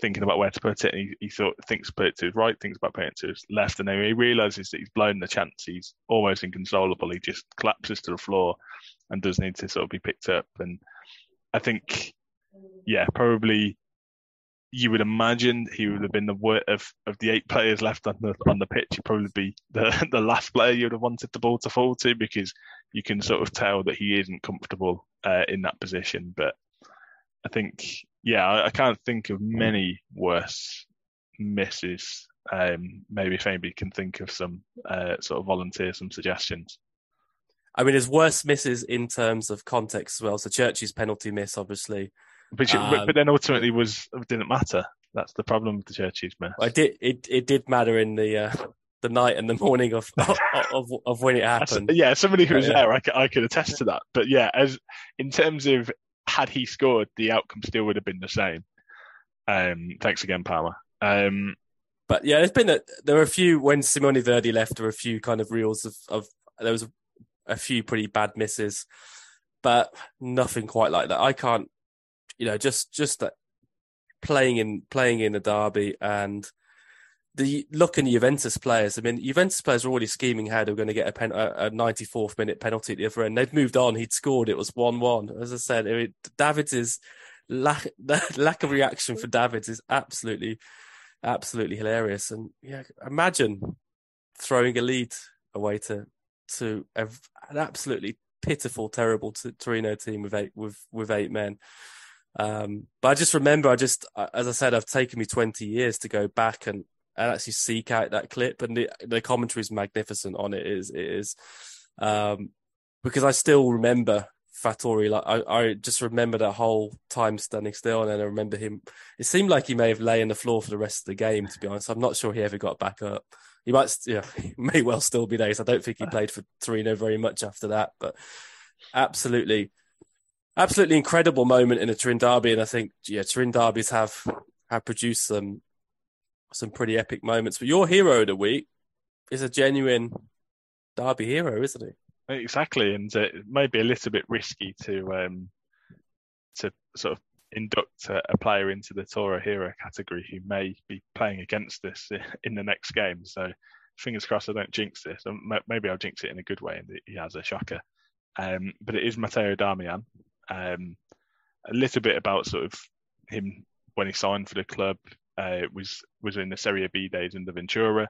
Speaker 1: thinking about where to put it. And he, he thought thinks put it to his right thinks about putting it to his left and then he realizes that he's blown the chance. He's almost inconsolable. He just collapses to the floor and does need to sort of be picked up and I think yeah, probably you would imagine he would have been the wor- of of the eight players left on the on the pitch. He'd probably be the the last player you would have wanted the ball to fall to because you can sort of tell that he isn't comfortable uh, in that position. But I think, yeah, I, I can't think of many worse misses. Um, maybe if anybody can think of some, uh, sort of volunteer some suggestions.
Speaker 2: I mean, there's worse misses in terms of context as well. So Churchy's penalty miss, obviously.
Speaker 1: But,
Speaker 2: Um,
Speaker 1: but then ultimately was didn't matter. That's the problem with the Churches miss.
Speaker 2: It did. It it did matter in the uh, the night and the morning of of, of, of when it happened.
Speaker 1: yeah, somebody who was
Speaker 2: Yeah.
Speaker 1: there, I could attest to that. But yeah, as in terms of had he scored, the outcome still would have been the same. Um, thanks again, Palmer. Um,
Speaker 2: But yeah, there's been a, there were a few when Simone Verdi left. There were a few kind of reels of, of there was a, few pretty bad misses, but nothing quite like that. I can't, you know, just just that playing in playing in a derby and the looking at Juventus players. I mean, Juventus players were already scheming how they were going to get a, pen, a, a 94th minute penalty at the other end. They've moved on. He'd scored. It was one one. As I said, I Davids is lack lack of reaction for Davids is absolutely absolutely hilarious. And yeah, imagine throwing a lead away to to a, an absolutely pitiful, terrible t- Torino team with eight with with eight men. Um, but I just remember, I just as I said, I've taken me twenty years to go back and, and actually seek out that clip, and the the commentary is magnificent on it. It is it is um, because I still remember Fattori. Like I, I just remember that whole time standing still, and then I remember him. It seemed like he may have lay on the floor for the rest of the game. To be honest, I'm not sure he ever got back up. He might, yeah, he may well still be there. 'cause I don't think he played for Torino very much after that. But absolutely, absolutely incredible moment in a Turin derby, and I think yeah, Turin derbies have have produced some some pretty epic moments. But your hero of the week is a genuine derby hero, isn't he?
Speaker 1: Exactly, and uh, it may be a little bit risky to um, to sort of induct a, a player into the Toro hero category who may be playing against us in the next game. So fingers crossed I don't jinx this. Um, Maybe I'll jinx it in a good way, and he has a shocker. Um, but it is Matteo Darmian. Um, a little bit about sort of him when he signed for the club uh, was was in the Serie B days in the Ventura.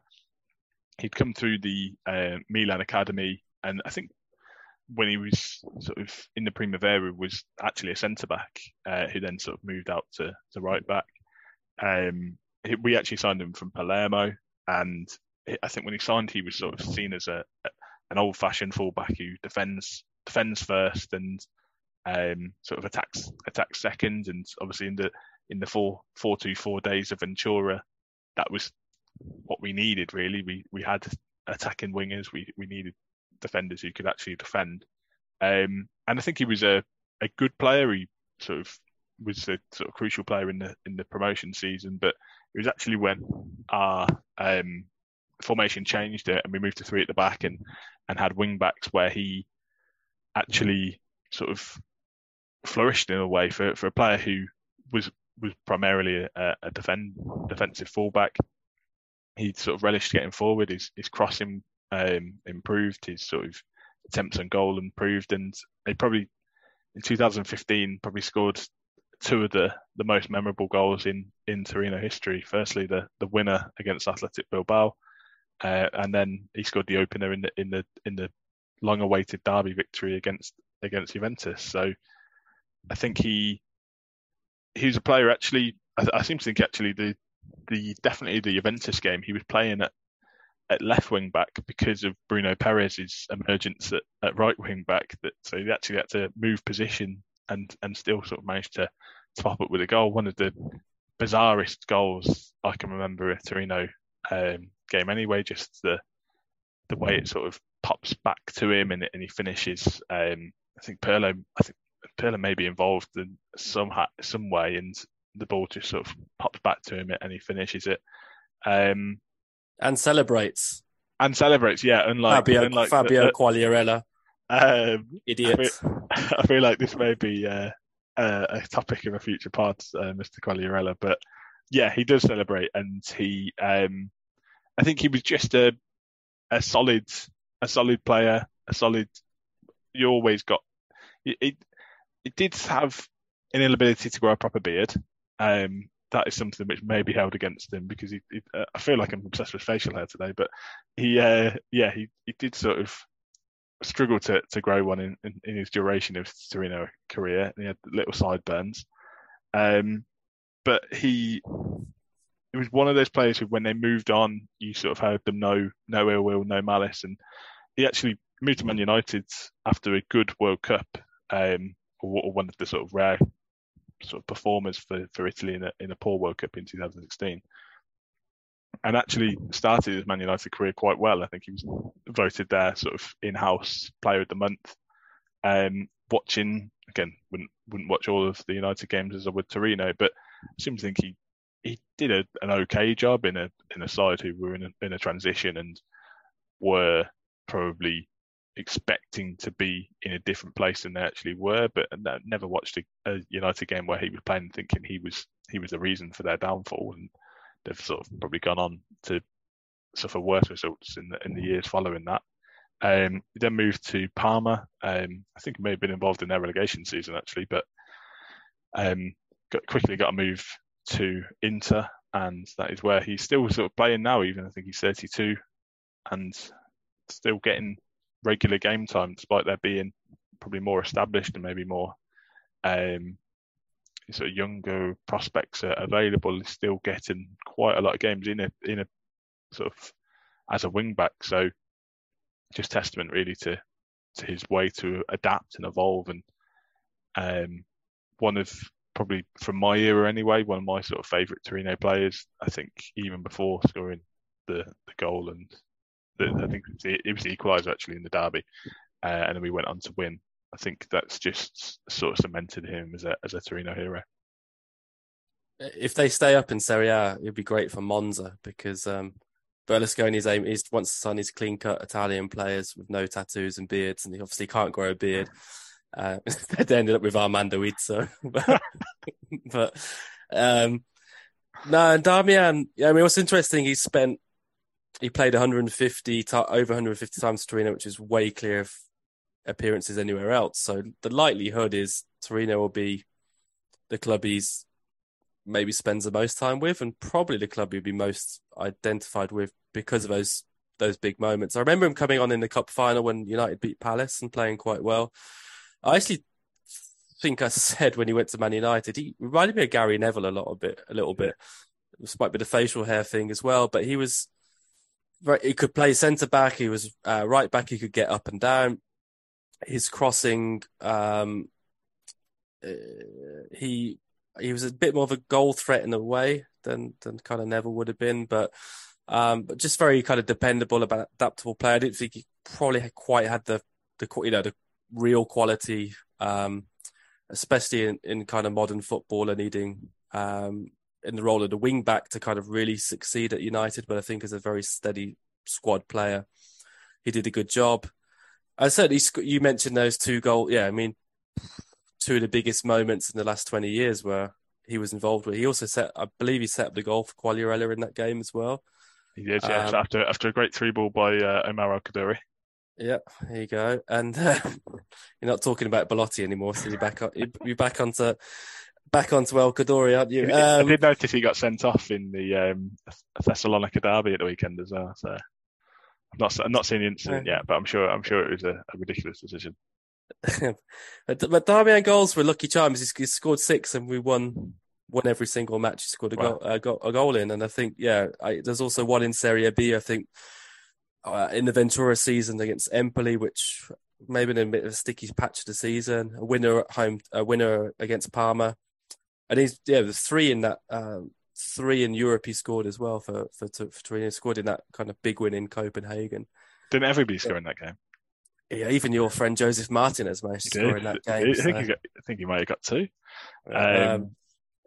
Speaker 1: He'd come through the uh, Milan academy, and I think when he was sort of in the Primavera was actually a centre back uh, who then sort of moved out to, to right back. Um, we actually signed him from Palermo, and I think when he signed, he was sort of seen as a, an old fashioned fullback who defends defends first and um, sort of attacks attacks second. And obviously in the in the four four two four days of Ventura, that was what we needed really. We we had attacking wingers. We we needed defenders who could actually defend. Um, and I think he was a, a good player. He sort of was a sort of crucial player in the in the promotion season. But it was actually when our um, formation changed it and we moved to three at the back and and had wing backs where he actually sort of flourished in a way for, for a player who was was primarily a, a defend defensive fullback. He sort of relished getting forward. His his crossing um, improved. His sort of attempts on goal improved, and he probably in 2015 probably scored two of the, the most memorable goals in, in Torino history. Firstly, the, the winner against Athletic Bilbao, uh, and then he scored the opener in the in the in the long awaited derby victory against against Juventus. So I think he he was a player actually. I, I seem to think actually the the definitely the Juventus game he was playing at at left wing back because of Bruno Peres's emergence at, at right wing back. That so he actually had to move position and and still sort of managed to top up with a goal. One of the bizarrest goals I can remember a Torino um, game. Anyway, just the the way it sort of pops back to him and, and he finishes. Um, I think Pirlo. I think Pirlo may be involved in some some way, and the ball just sort of pops back to him and he finishes it. Um,
Speaker 2: And celebrates
Speaker 1: and celebrates. Yeah, unlike
Speaker 2: Fabio
Speaker 1: unlike
Speaker 2: Fabio
Speaker 1: the-
Speaker 2: Quagliarella,
Speaker 1: um,
Speaker 2: idiot.
Speaker 1: I feel like this may be uh, a, a topic of a future pod, uh, Mr. Quagliarella. But yeah, he does celebrate, and he, um, I think he was just a a solid, a solid player, a solid. You always got it. It, it did have an inability to grow a proper beard. Um, that is something which may be held against him because he, he uh, I feel like I'm obsessed with facial hair today, but he, uh, yeah, he, he did sort of struggle to, to grow one in, in, in his duration of Torino career. He had little sideburns. Um, but he, it was one of those players who, when they moved on, you sort of heard them no, no ill will, no malice. And he actually moved to Man United after a good World Cup, um, or one of the sort of rare sort of performers for, for Italy in a, in a poor World Cup in 2016 and actually started his Man United career quite well. I think he was voted their sort of in-house player of the month. Um, watching again, wouldn't wouldn't watch all of the United games as I would Torino, but I seem to think he he did a, an okay job in a in a side who were in a, in a transition and were probably expecting to be in a different place than they actually were, but never watched a, a United game where he was playing thinking he was he was the reason for their downfall and they've sort of probably gone on to suffer worse results in the in the years following that. Um, he then moved to Parma. Um, I think he may have been involved in their relegation season actually, but um, got, quickly got a move to Inter, and that is where he's still sort of playing now. Even I think he's 32, and still getting regular game time, despite there being probably more established and maybe more um, sort of younger prospects are available is still getting quite a lot of games in a in a sort of as a wing back. So just testament really to to his way to adapt and evolve and um, one of probably from my era anyway, one of my sort of favourite Torino players. I think even before scoring the the goal and I think it was the, equaliser actually in the derby, uh, and then we went on to win. I think that's just sort of cemented him as a as a Torino hero.
Speaker 2: If they stay up in Serie A, it'd be great for Monza because um, Berlusconi's aim is wants to sign these clean cut Italian players with no tattoos and beards, and he obviously can't grow a beard. Uh, they ended up with Armando Izzo, but, um, no, and Darmian. I mean, what's interesting, he spent he played 150 over 150 times for Torino, which is way clear of appearances anywhere else. So the likelihood is Torino will be the club he's maybe spends the most time with, and probably the club he'll be most identified with because of those those big moments. I remember him coming on in the cup final when United beat Palace and playing quite well. I actually think I said when he went to Man United, he reminded me of Gary Neville a little bit, a little bit. This might be the facial hair thing as well, but he was he could play centre back. He was uh, right back. He could get up and down. His crossing, um, uh, he he was a bit more of a goal threat in a way than than kind of Neville would have been, but um, but just very kind of dependable, adaptable player. I didn't think he probably quite had the the you know the real quality, um, especially in, in kind of modern football and needing um, in the role of the wing back to kind of really succeed at United. But I think as a very steady squad player, he did a good job. I said you mentioned those two goals. Yeah, I mean, two of the biggest moments in the last 20 years where he was involved with. He also set, I believe he set up the goal for Quagliarella in that game as well.
Speaker 1: He did, yeah. Um, after after a great three ball by uh, Omar Al.
Speaker 2: Yeah, there you go. And uh, you're not talking about Belotti anymore, so you're back on. You're back onto back onto El Kaddouri, aren't you?
Speaker 1: Um, I did notice he got sent off in the um, Thessalonica derby at the weekend as well. So I'm not I'm not seeing the incident yet, but I'm sure I'm sure it was a, a ridiculous decision.
Speaker 2: but Darmian goals were lucky charms. He scored six, and we won won every single match. He scored a, goal, uh, a goal in, and I think yeah, I, there's also one in Serie B. I think uh, in the Ventura season against Empoli, which maybe in a bit of a sticky patch of the season. A winner at home, a winner against Parma, and he's yeah, there's three in that. Um, three in Europe he scored as well for for, for Torino. Scored in that kind of big win in Copenhagen.
Speaker 1: Didn't everybody score in that game?
Speaker 2: Yeah, even your friend Joseph Martinez managed to score in that game.
Speaker 1: I, so. think, got, I think he might have got two. Um, um,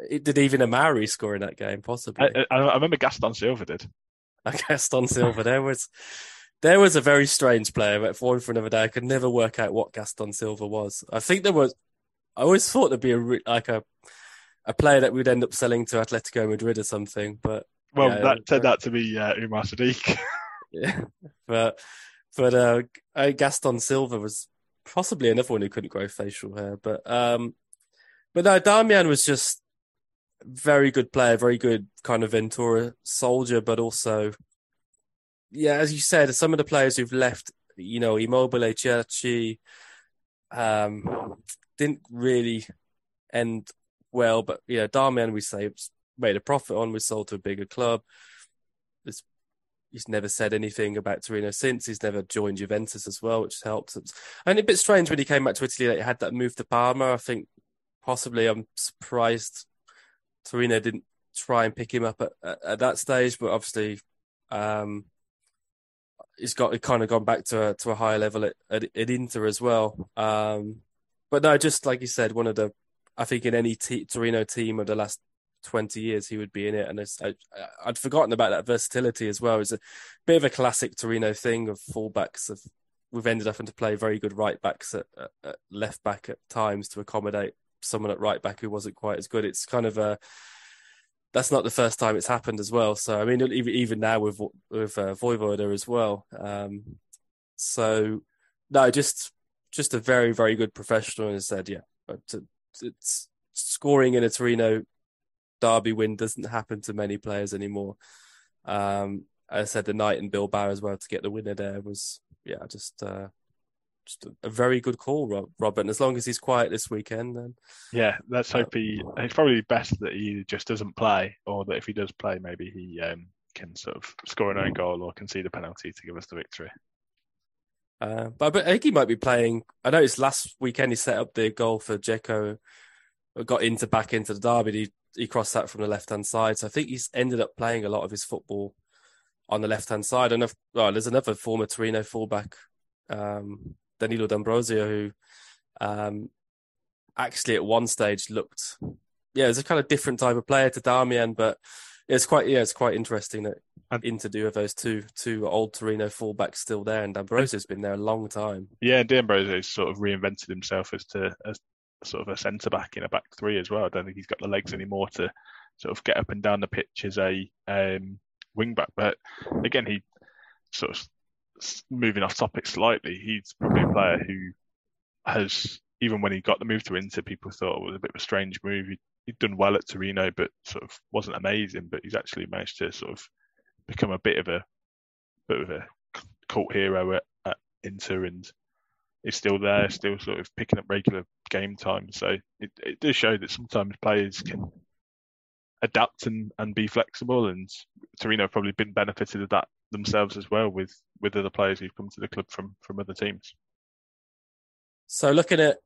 Speaker 2: did even Amauri score in that game? Possibly.
Speaker 1: I, I, I remember Gaston Silva did.
Speaker 2: Gaston Silva. There was there was a very strange player, but for for another day, I could never work out what Gaston Silva was. I think there was. I always thought there'd be a like a a player that we'd end up selling to Atletico Madrid or something, but
Speaker 1: well, yeah, that turned out to be uh, Umar Sadiq.
Speaker 2: yeah, but but uh, Gaston Silva was possibly another one who couldn't grow facial hair. But um, But no, Darmian was just very good player, very good kind of Ventura soldier, but also, yeah, as you said, some of the players who've left, you know, Immobile, Cerci, um, didn't really end well. But yeah, Darmian, we say made a profit on, was sold to a bigger club. It's, he's never said anything about Torino since. He's never joined Juventus as well, which helps. And a bit strange when he came back to Italy that he had that move to Parma. I think possibly I'm surprised Torino didn't try and pick him up at, at, at that stage, but obviously um, he's got kind of gone back to a, to a higher level at, at, at Inter as well. Um, but no, just like you said, one of the I think in any t- Torino team of the last 20 years he would be in it. And I, would forgotten about that versatility as well. It's a bit of a classic Torino thing of fullbacks. Of, we've ended up having to play very good right backs at, at, at, left back at times to accommodate someone at right back who wasn't quite as good. It's kind of a that's not the first time it's happened as well. So I mean, even even now with with uh, Vojvoda as well. Um, so no, just just a very very good professional. And said, yeah, it's scoring in a Torino derby win doesn't happen to many players anymore. Um, I said the night in Bilbao as well to get the winner there was yeah just uh, just a, very good call, Rob, Robert. And as long as he's quiet this weekend, then
Speaker 1: yeah, let's hope he. It's probably best that he just doesn't play, or that if he does play, maybe he um, can sort of score an own goal or concede a penalty to give us the victory.
Speaker 2: Uh, but, I think he might be playing. I noticed last weekend he set up the goal for Dzeko, got into back into the derby. He he crossed that from the left hand side. So I think he's ended up playing a lot of his football on the left hand side. And if, oh, there's another former Torino fullback, um, Danilo D'Ambrosio, who um, actually at one stage looked, yeah, it's a kind of different type of player to Darmian, but it's quite, yeah, it's quite interesting that Inter do have those two two old Torino fullbacks still there, and D'Ambrosio's been there a long time.
Speaker 1: Yeah, D'Ambrosio's sort of reinvented himself as to as sort of a centre back in a back three as well. I don't think he's got the legs anymore to sort of get up and down the pitch as a um, wing back. But again, he sort of moving off topic slightly. He's probably a player who has even when he got the move to Inter, people thought it was a bit of a strange move. He'd, he'd done well at Torino, but sort of wasn't amazing. But he's actually managed to sort of become a bit of a bit of a cult hero at, at Inter and is still there, still sort of picking up regular game time. So it, it does show that sometimes players can adapt and, and be flexible. And Torino have probably been benefited of that themselves as well with, with other players who've come to the club from, from other teams.
Speaker 2: So looking at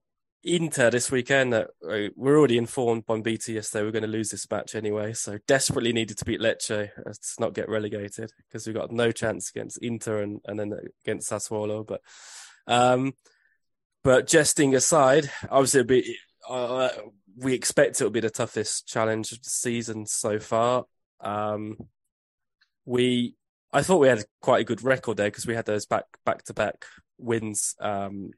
Speaker 2: Inter this weekend, uh, we're already informed by BT yesterday we're going to lose this match anyway. So desperately needed to beat Lecce uh, to not get relegated because we've got no chance against Inter and, and then against Sassuolo. But um, but jesting aside, obviously be, uh, we expect it will be the toughest challenge of the season so far. Um, we, I thought we had quite a good record there because we had those back back to back wins. Um,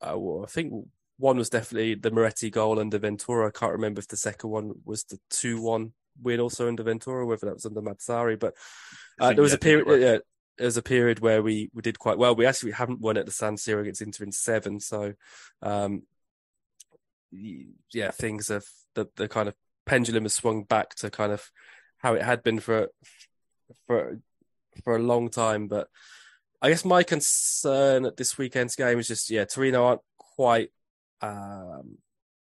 Speaker 2: uh, well, I think one was definitely the Moretti goal under Ventura. I can't remember if the second one was the two one win also under Ventura, whether that was under Mazzarri. But uh, there was a period. Yeah, there's a period where we, we did quite well. We actually haven't won at the San Siro against Inter in seven, so um, yeah, things have the the kind of pendulum has swung back to kind of how it had been for for for a long time. But I guess my concern at this weekend's game is just yeah, Torino aren't quite um,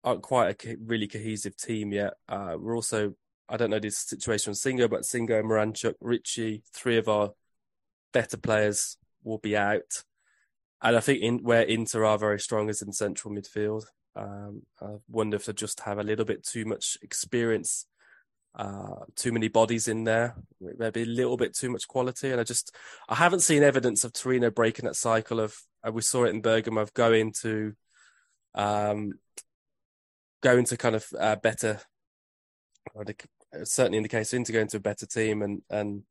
Speaker 2: aren't quite a really cohesive team yet. Uh, we're also I don't know the situation on Singo, but Singo, Miranchuk, Ricci, three of our better players will be out. And I think in, where Inter are very strong is in central midfield. Um, I wonder if they just have a little bit too much experience, uh, too many bodies in there, maybe a little bit too much quality. And I just, I haven't seen evidence of Torino breaking that cycle of, uh, we saw it in Bergamo of going to, um, going to kind of uh, better, certainly in the case of Inter going to a better team and, and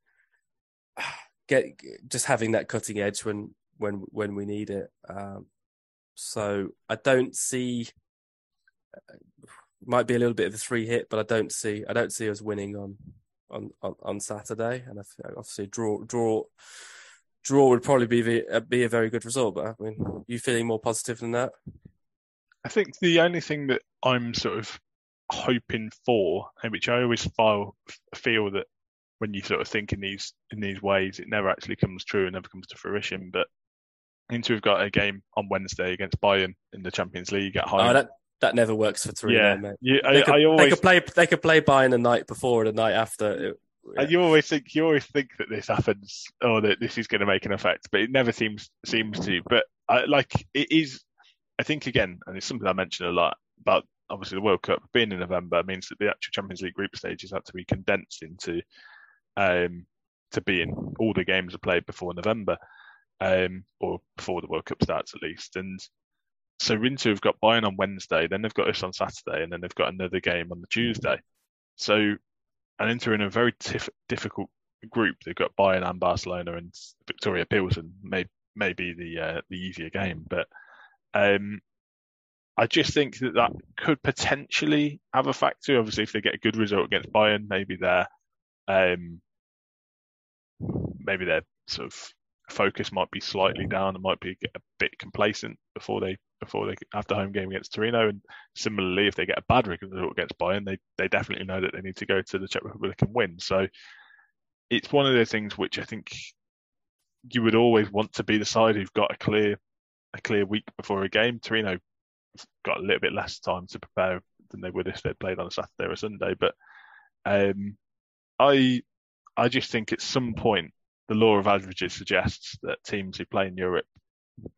Speaker 2: get just having that cutting edge when when when we need it. Um, so I don't see. Might be a little bit of a three hit, but I don't see I don't see us winning on on on, on Saturday, and obviously draw draw draw would probably be the, uh, be a very good result. But I mean, you feeling more positive than that?
Speaker 1: I think the only thing that I'm sort of hoping for, and which I always feel, feel that when you sort of think in these in these ways, it never actually comes true and never comes to fruition. But Inter have got a game on Wednesday against Bayern in the Champions League at home.
Speaker 2: Oh, that that never works for Torino,
Speaker 1: yeah,
Speaker 2: mate.
Speaker 1: you,
Speaker 2: They could,
Speaker 1: I
Speaker 2: they could play they could play Bayern the night before and the night after. It-
Speaker 1: And you always think you always think that this happens or that this is going to make an effect, but it never seems seems to. But I, like it is, I think again, and it's something I mentioned a lot about. Obviously, the World Cup being in November means that the actual Champions League group stages have to be condensed into um, to being all the games are played before November, um, or before the World Cup starts at least. And so Inter have got Bayern on Wednesday, then they've got us on Saturday, and then they've got another game on the Tuesday. So and Inter in a very tif- difficult group. They've got Bayern and Barcelona and Victoria Pilsen. May may be the uh, the easier game, but um, I just think that that could potentially have a factor. Obviously, if they get a good result against Bayern, maybe their um, maybe their sort of focus might be slightly down and might be a bit complacent before they before they the home game against Torino. And similarly, if they get a bad result against Bayern, they they definitely know that they need to go to the Czech Republic and win. So it's one of those things which I think you would always want to be the side who've got a clear a clear week before a game. Torino got a little bit less time to prepare than they would if they'd played on a Saturday or a Sunday. But um, I I just think at some point the law of averages suggests that teams who play in Europe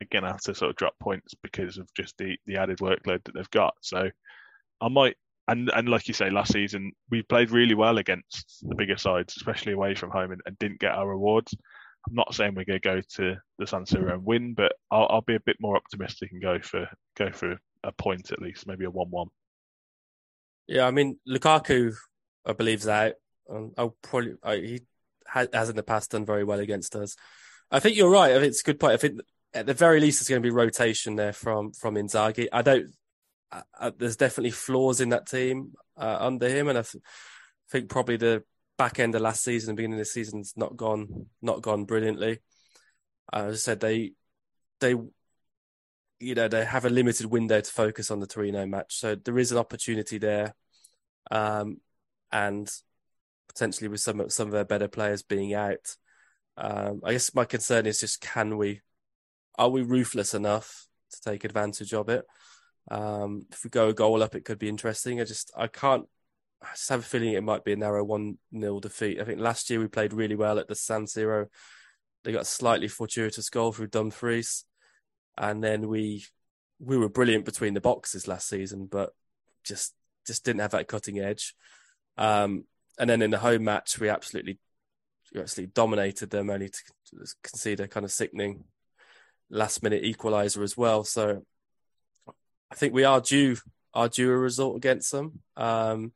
Speaker 1: are going have to sort of drop points because of just the, the added workload that they've got. So I might, and, and like you say, last season we played really well against the bigger sides, especially away from home, and, and didn't get our rewards. I'm not saying we're going to go to the San Siro and win, but I'll, I'll be a bit more optimistic and go for go for a point at least, maybe a one-one.
Speaker 2: Yeah, I mean Lukaku, I believe, is out. Um, I'll probably I, he has, has in the past done very well against us. I think you're right. I think it's a good point. I think at the very least there's going to be rotation there from from Inzaghi. I don't. I, I, there's definitely flaws in that team uh, under him, and I th- think probably the back end of last season and beginning of the season's not gone not gone brilliantly. Uh, as I said, they they you know they have a limited window to focus on the Torino match, so there is an opportunity there, um, and potentially with some some of their better players being out. Um, I guess my concern is just can we are we ruthless enough to take advantage of it? Um, if we go a goal up, it could be interesting. I just I can't. I just have a feeling it might be a narrow one 0 defeat. I think last year we played really well at the San Siro. They got a slightly fortuitous goal through Dumfries, and then we we were brilliant between the boxes last season, but just just didn't have that cutting edge. Um, and then in the home match, we absolutely we absolutely dominated them, only to concede a kind of sickening last minute equaliser as well. So I think we are due are due a result against them. Um,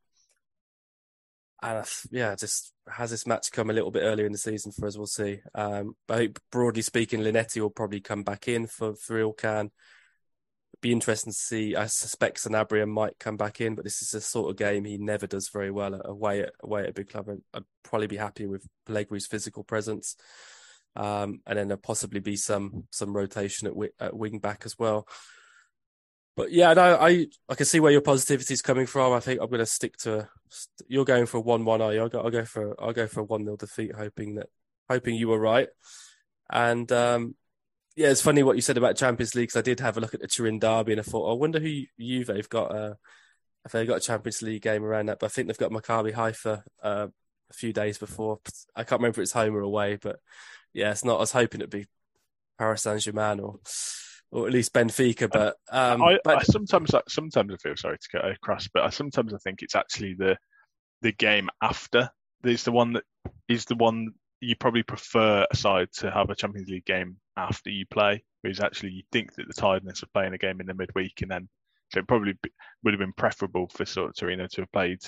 Speaker 2: and yeah, just has this match come a little bit earlier in the season for us? We'll see. Um, I think broadly speaking, Linetti will probably come back in for for Ilkhan. Be interesting to see. I suspect Sanabria might come back in, but this is a sort of game he never does very well away at away at a big club. I'd probably be happy with Pellegri's physical presence, um, and then there'll possibly be some some rotation at, at wing back as well. But yeah, no, I I can see where your positivity is coming from. I think I'm going to stick to. You're going for a one one, are you? I'll go, I'll go for I'll go for a one 0 defeat, hoping that hoping you were right. And um, yeah, it's funny what you said about Champions League because I did have a look at the Turin derby and I thought, I wonder who Juve have got. Uh, if they've got a Champions League game around that, but I think they've got Maccabi Haifa uh, a few days before. I can't remember if it's home or away, but yeah, it's not. I was hoping it'd be Paris Saint Germain or or at least Benfica. But, um,
Speaker 1: I,
Speaker 2: but
Speaker 1: I sometimes sometimes I feel sorry to get across, but I sometimes I think it's actually the the game after is the one that is the one you probably prefer a side to have a Champions League game after you play, whereas actually you think that the tiredness of playing a game in the midweek and then so it probably would have been preferable for sort of Torino to have played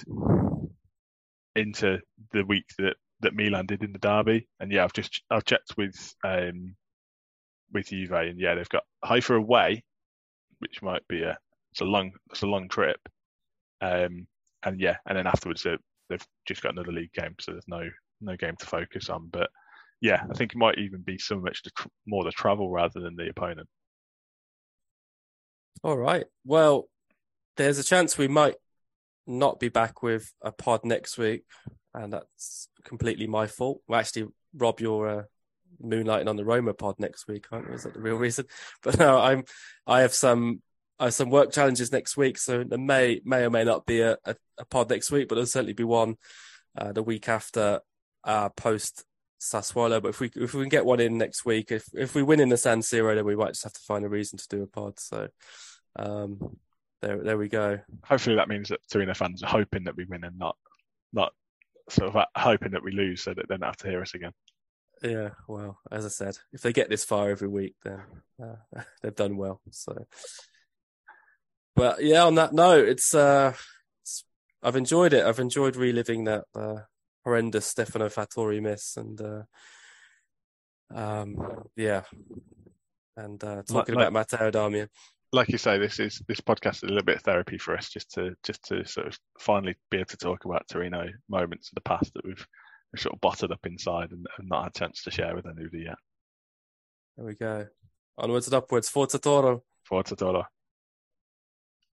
Speaker 1: into the week that that Milan did in the derby. And yeah, I've just I've checked with um with Juve and yeah, they've got Haifa away, which might be a it's a long it's a long trip. Um and yeah, and then afterwards they've just got another league game, so there's no no game to focus on. But yeah, I think it might even be so much the tr- more the travel rather than the opponent.
Speaker 2: All right. Well, there's a chance we might not be back with a pod next week, and that's completely my fault. Well, actually, Rob, you're uh, moonlighting on the Roma pod next week, aren't you? Is that the real reason? But no, I'm. I have some. I have some work challenges next week, so there may may or may not be a, a, a pod next week, but there'll certainly be one uh, the week after uh, post Sassuolo. But if we if we can get one in next week, if if we win in the San Siro, then we might just have to find a reason to do a pod. So um, there there we go.
Speaker 1: Hopefully that means that Torino fans are hoping that we win and not not sort of hoping that we lose, so that they don't have to hear us again.
Speaker 2: Yeah, well, as I said, if they get this far every week, then uh, they've done well. So, but yeah, on that note, it's uh, it's, I've enjoyed it. I've enjoyed reliving that uh, horrendous Stefano Fattori miss, and uh, um, yeah, and uh, talking
Speaker 1: Like-
Speaker 2: about Matteo Darmian.
Speaker 1: Like you say, this is this podcast is a little bit of therapy for us, just to just to sort of finally be able to talk about Torino moments of the past that we've, we've sort of bottled up inside and, and not had a chance to share with anybody yet.
Speaker 2: There we go. Onwards and upwards. Forza Toro.
Speaker 1: Forza Toro.